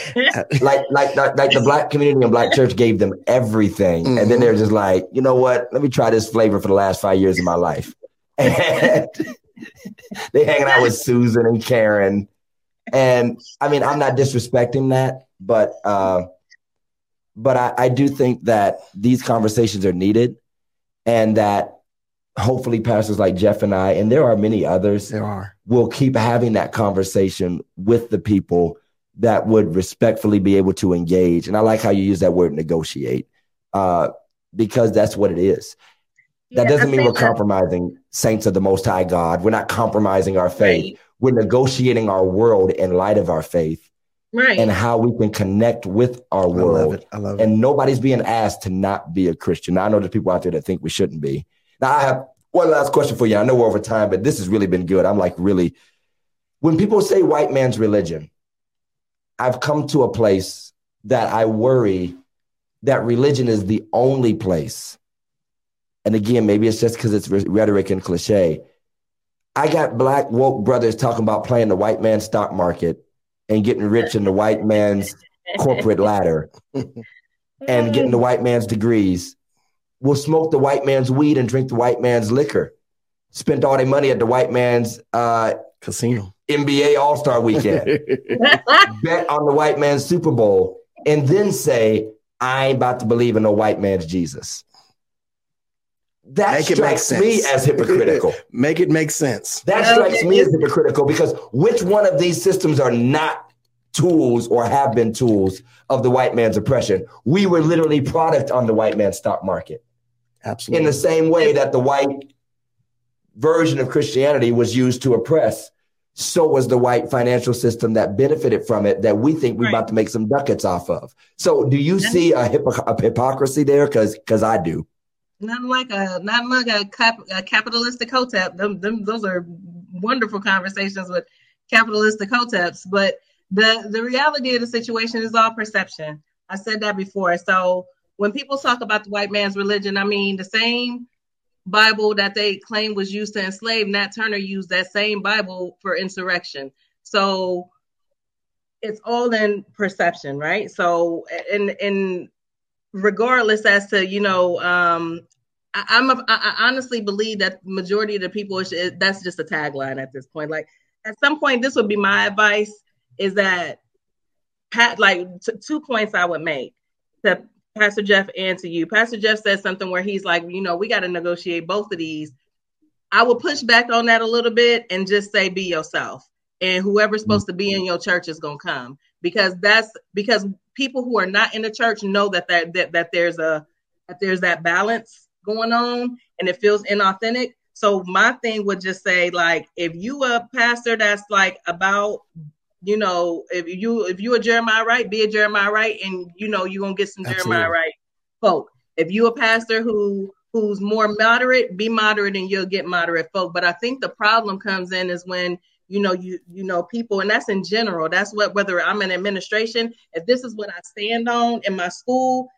like like like like the black community and black church gave them everything, and then they're just like, you know what? Let me try this flavor for the last five years of my life. And they hanging out with Susan and Karen, and I mean, I'm not disrespecting that, but uh, but I, I do think that these conversations are needed, and that hopefully pastors like Jeff and I, and there are many others, there are. will keep having that conversation with the people that would respectfully be able to engage. And I like how you use that word negotiate, uh, because that's what it is. That Yeah, doesn't I mean we're think that- compromising saints of the Most High God. We're not compromising our faith. Right. We're negotiating our world in light of our faith Right. and how we can connect with our world. I love world. it. I love it. And nobody's being asked to not be a Christian. Now, I know there's people out there that think we shouldn't be. Now, I have one last question for you. I know we're over time, but this has really been good. I'm like, really, when people say white man's religion, I've come to a place that I worry that religion is the only place. And again, maybe it's just because it's re- rhetoric and cliche. I got black woke brothers talking about playing the white man's stock market and getting rich in the white man's corporate ladder and getting the white man's degrees. We'll smoke the white man's weed and drink the white man's liquor. Spent all their money at the white man's uh, Casino. NBA All Star weekend. Bet on the white man's Super Bowl, and then say, "I ain't about to believe in no white man's Jesus." That Make it make strikes me as hypocritical. Make it make sense. That strikes me as hypocritical because which one of these systems are not tools or have been tools of the white man's oppression? We were literally product on the white man's stock market Absolutely. in the same way that the white version of Christianity was used to oppress. So was the white financial system that benefited from it that we think we're Right. about to make some ducats off of. So do you see a, a hypocrisy there? Because because I do. Not like a not like a, cap, a capitalistic hotep. Them, them, those are wonderful conversations with capitalistic hoteps. But the the reality of the situation is all perception. I said that before. So when people talk about the white man's religion, I mean the same Bible that they claim was used to enslave. Nat Turner used that same Bible for insurrection. So it's all in perception, right? So and and regardless as to you know um I, i'm I, honestly believe that majority of the people is- that's just a tagline at this point like at some point this would be my advice is that pat like t- two points i would make to pastor jeff and to you. Pastor jeff said something where he's like you know we got to negotiate both of these. I would push back on that a little bit and just say be yourself. And whoever's mm-hmm. supposed to be in your church is going to come. Because that's because people who are not in the church know that that that, that there's a that there's that balance going on and it feels inauthentic. So my thing would just say like if you a pastor that's like about you know if you if you a Jeremiah Wright be a Jeremiah Wright and you know you're gonna get some jeremiah Absolutely. Wright folk if you a pastor who who's more moderate be moderate and you'll get moderate folk but i think the problem comes in is when you know you you know people and that's in general that's what whether i'm in administration if this is what i stand on in my school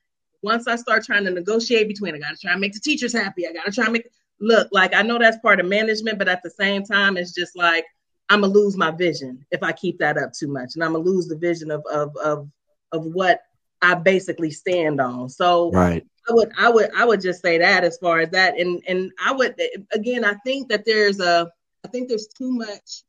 once i start trying to negotiate between i gotta try and make the teachers happy i gotta try and make look like i know that's part of management but at the same time it's just like i'm gonna lose my vision if i keep that up too much and i'm gonna lose the vision of of of, of what i basically stand on. So Right. I would I would I would just say that as far as that and and I would again I think that there's a I think there's too much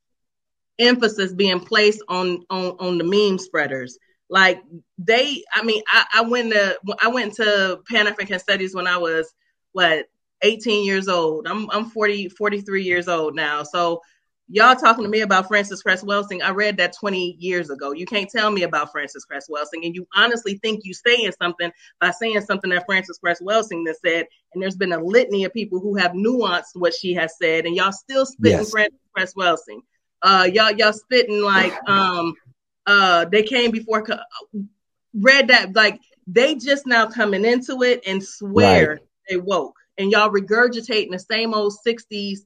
emphasis being placed on on on the meme spreaders. Like they I mean I, I went to I went to Pan African studies when I was what 18 years old. I'm I'm 40 43 years old now. So y'all talking to me about Frances Cress Welsing I read that 20 years ago you can't tell me about Frances Cress Welsing and you honestly think you saying something by saying something that Frances Cress Welsing has said, and there's been a litany of people who have nuanced what she has said, and y'all still spitting Yes. Frances Cress Welsing. Uh, y'all y'all spitting like um uh they came before co- read that like they just now coming into it and swear Right. they woke. And y'all regurgitating the same old 60s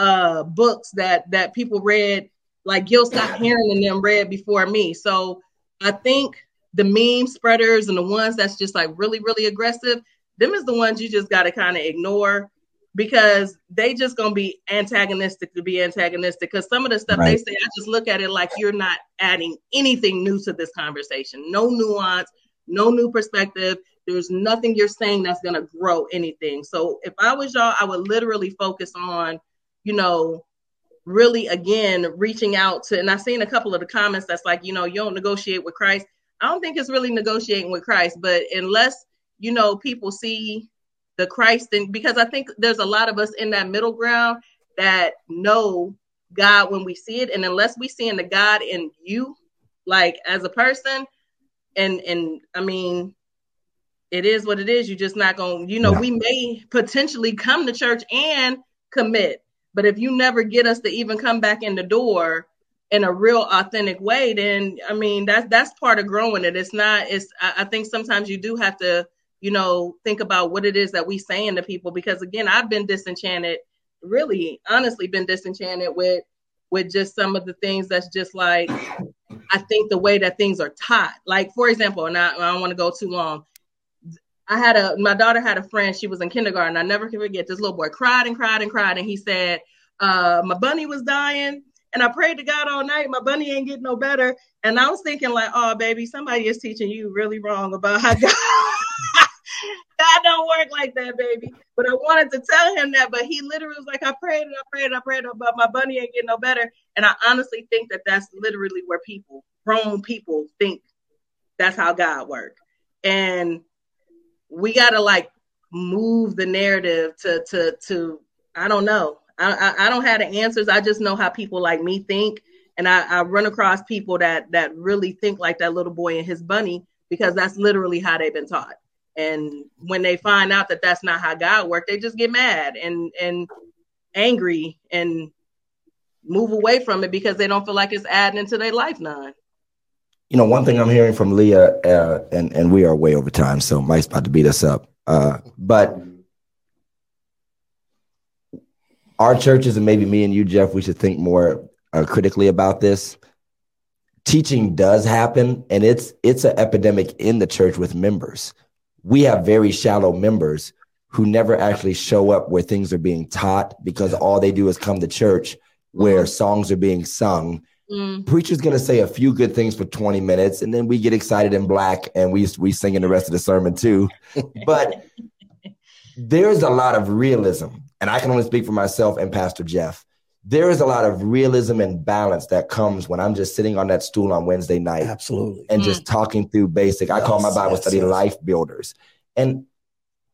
uh books that that people read, like Gil Scott Heron and them read before me. So I think the meme spreaders and the ones that's just like really, really aggressive, them is the ones you just gotta kind of ignore because they just gonna be antagonistic to be antagonistic. Because some of the stuff they say, I just look at it like you're not adding anything new to this conversation. No nuance, no new perspective. There's nothing you're saying that's gonna grow anything. So if I was y'all, I would literally focus on, you know, really again reaching out to and I've seen a couple of the comments that's like, you know, you don't negotiate with Christ. I don't think it's really negotiating with Christ, but unless you know people see the Christ thing, because I think there's a lot of us in that middle ground that know God when we see it, and unless we seeing the God in you, like as a person, and and I mean, it is what it is. You're just not gonna, you know, Yeah. we may potentially come to church and commit, but if you never get us to even come back in the door in a real authentic way, then I mean that's that's part of growing it. It's not. It's I, I think sometimes you do have to, you know, think about what it is that we saying to people because again, I've been disenchanted, really, honestly, been disenchanted with with just some of the things that's just like I think the way that things are taught. Like for example, and I, I don't want to go too long. I had a my daughter had a friend. She was in kindergarten. I never can forget. This little boy cried and cried and cried, and he said, uh, "My bunny was dying, and I prayed to God all night. My bunny ain't getting no better." And I was thinking, like, "Oh, baby, somebody is teaching you really wrong about how God, God don't work like that, baby." But I wanted to tell him that, but he literally was like, "I prayed and I prayed and I prayed, but my bunny ain't getting no better." And I honestly think that that's literally where people, grown people, think that's how God work, and we gotta like move the narrative to to to I don't know. I, I I don't have the answers. I just know how people like me think, and I, I run across people that that really think like that little boy and his bunny because that's literally how they've been taught. And when they find out that that's not how God worked, they just get mad and and angry and move away from it because they don't feel like it's adding into their life none. You know, one thing I'm hearing from Leah, uh, and and we are way over time, so Mike's about to beat us up. Uh, but our churches, and maybe me and you, Jeff, we should think more uh, critically about this. Teaching does happen, and it's it's an epidemic in the church with members. We have very shallow members who never actually show up where things are being taught because all they do is come to church where songs are being sung Mm, preacher's going to say a few good things for 20 minutes and then we get excited in black and we we sing in the rest of the sermon too but there's a lot of realism and i can only speak for myself and pastor jeff there is a lot of realism and balance that comes when i'm just sitting on that stool on wednesday night Absolutely. and just talking through basic. I call my Bible yes, study yes. life builders. And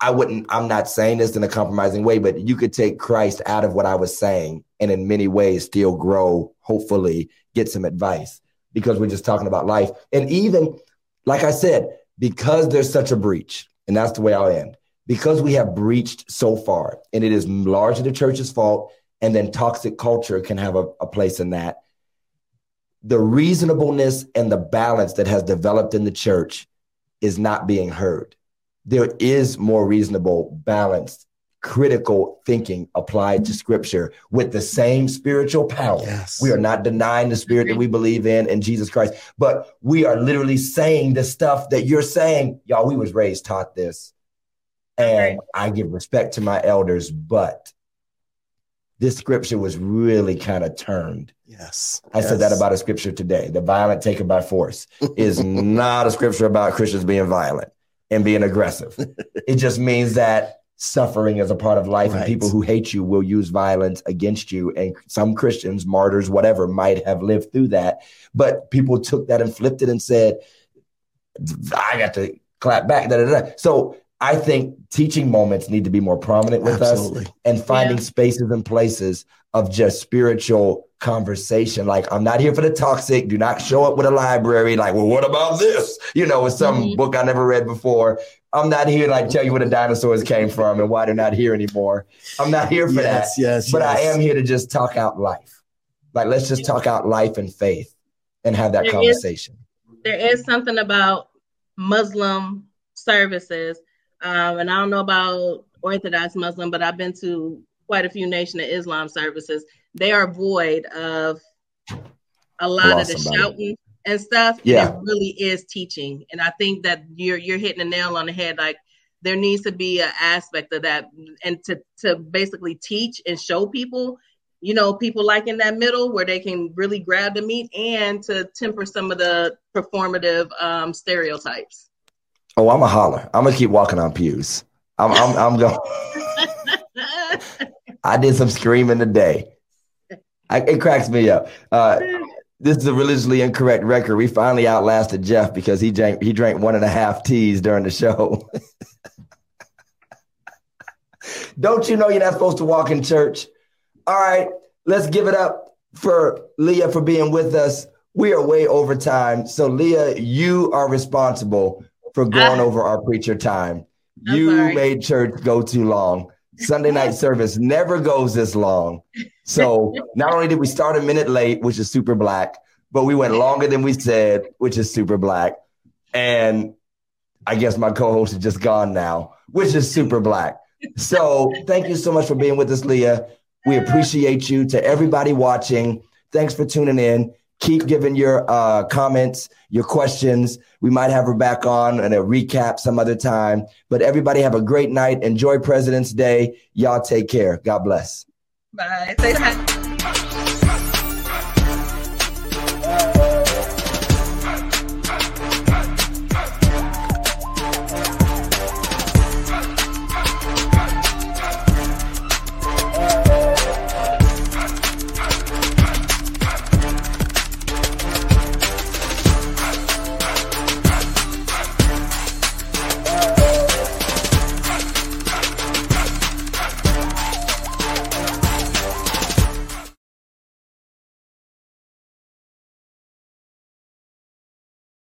I wouldn't, I'm not saying this in a compromising way, but you could take Christ out of what I was saying and in many ways still grow, hopefully get some advice because we're just talking about life. And even, like I said, because there's such a breach, and that's the way I'll end, because we have breached so far, and it is largely the church's fault, and then toxic culture can have a, a place in that the reasonableness and the balance that has developed in the church is not being heard. There is more reasonable, balanced, critical thinking applied to scripture with the same spiritual power. Yes. We are not denying the spirit that we believe in in Jesus Christ, but we are literally saying the stuff that you're saying. Y'all, we was raised taught this. And I give respect to my elders, but this scripture was really kind of turned. Yes. I said that about a scripture today. The violent taken by force is not a scripture about Christians being violent and being aggressive. it just means that suffering as a part of life and people who hate you will use violence against you. And some Christians, martyrs, whatever, might have lived through that. But people took that and flipped it and said, I got to clap back. Da, da, da. So I think teaching moments need to be more prominent with us and finding Yeah. spaces and places of just spiritual conversation. Like, I'm not here for the toxic. Do not show up with a library. Like, well, what about this? You know, with some Mhm. book I never read before. I'm not here to like tell you where the dinosaurs came from and why they're not here anymore. I'm not here for Yes, that. yes, But I am here to just talk out life. Like, let's just talk out life and faith and have that There is- conversation. there is something about Muslim services. Um, and I don't know about Orthodox Muslim, but I've been to quite a few Nation of Islam services. They are void of a lot of the somebody. shouting and stuff. Yeah. It really is teaching. And I think that you're you're hitting a nail on the head. Like there needs to be an aspect of that and to to basically teach and show people you know people like in that middle where they can really grab the meat and to temper some of the performative um, stereotypes Oh, I'm a holler. I'm gonna keep walking on pews. I'm I'm I'm going. I did some screaming today. I, it cracks me up. Uh, this is a religiously incorrect record. We finally outlasted Jeff because he drank he drank one and a half teas during the show. Don't you know you're not supposed to walk in church? All right, let's give it up for Leah for being with us. We are way over time. So, Leah, you are responsible for going Ah. over our preacher time. I'm You sorry. made church go too long. Sunday night service never goes this long. So, not only did we start a minute late, which is super black, but we went longer than we said, which is super black. And I guess my co host is just gone now, which is super black. So, thank you so much for being with us, Leah. We appreciate you to everybody watching. Thanks for tuning in. Keep giving your uh, comments, your questions. We might have her back on and a recap some other time. But everybody have a great night. Enjoy President's Day. Y'all take care. God bless. bye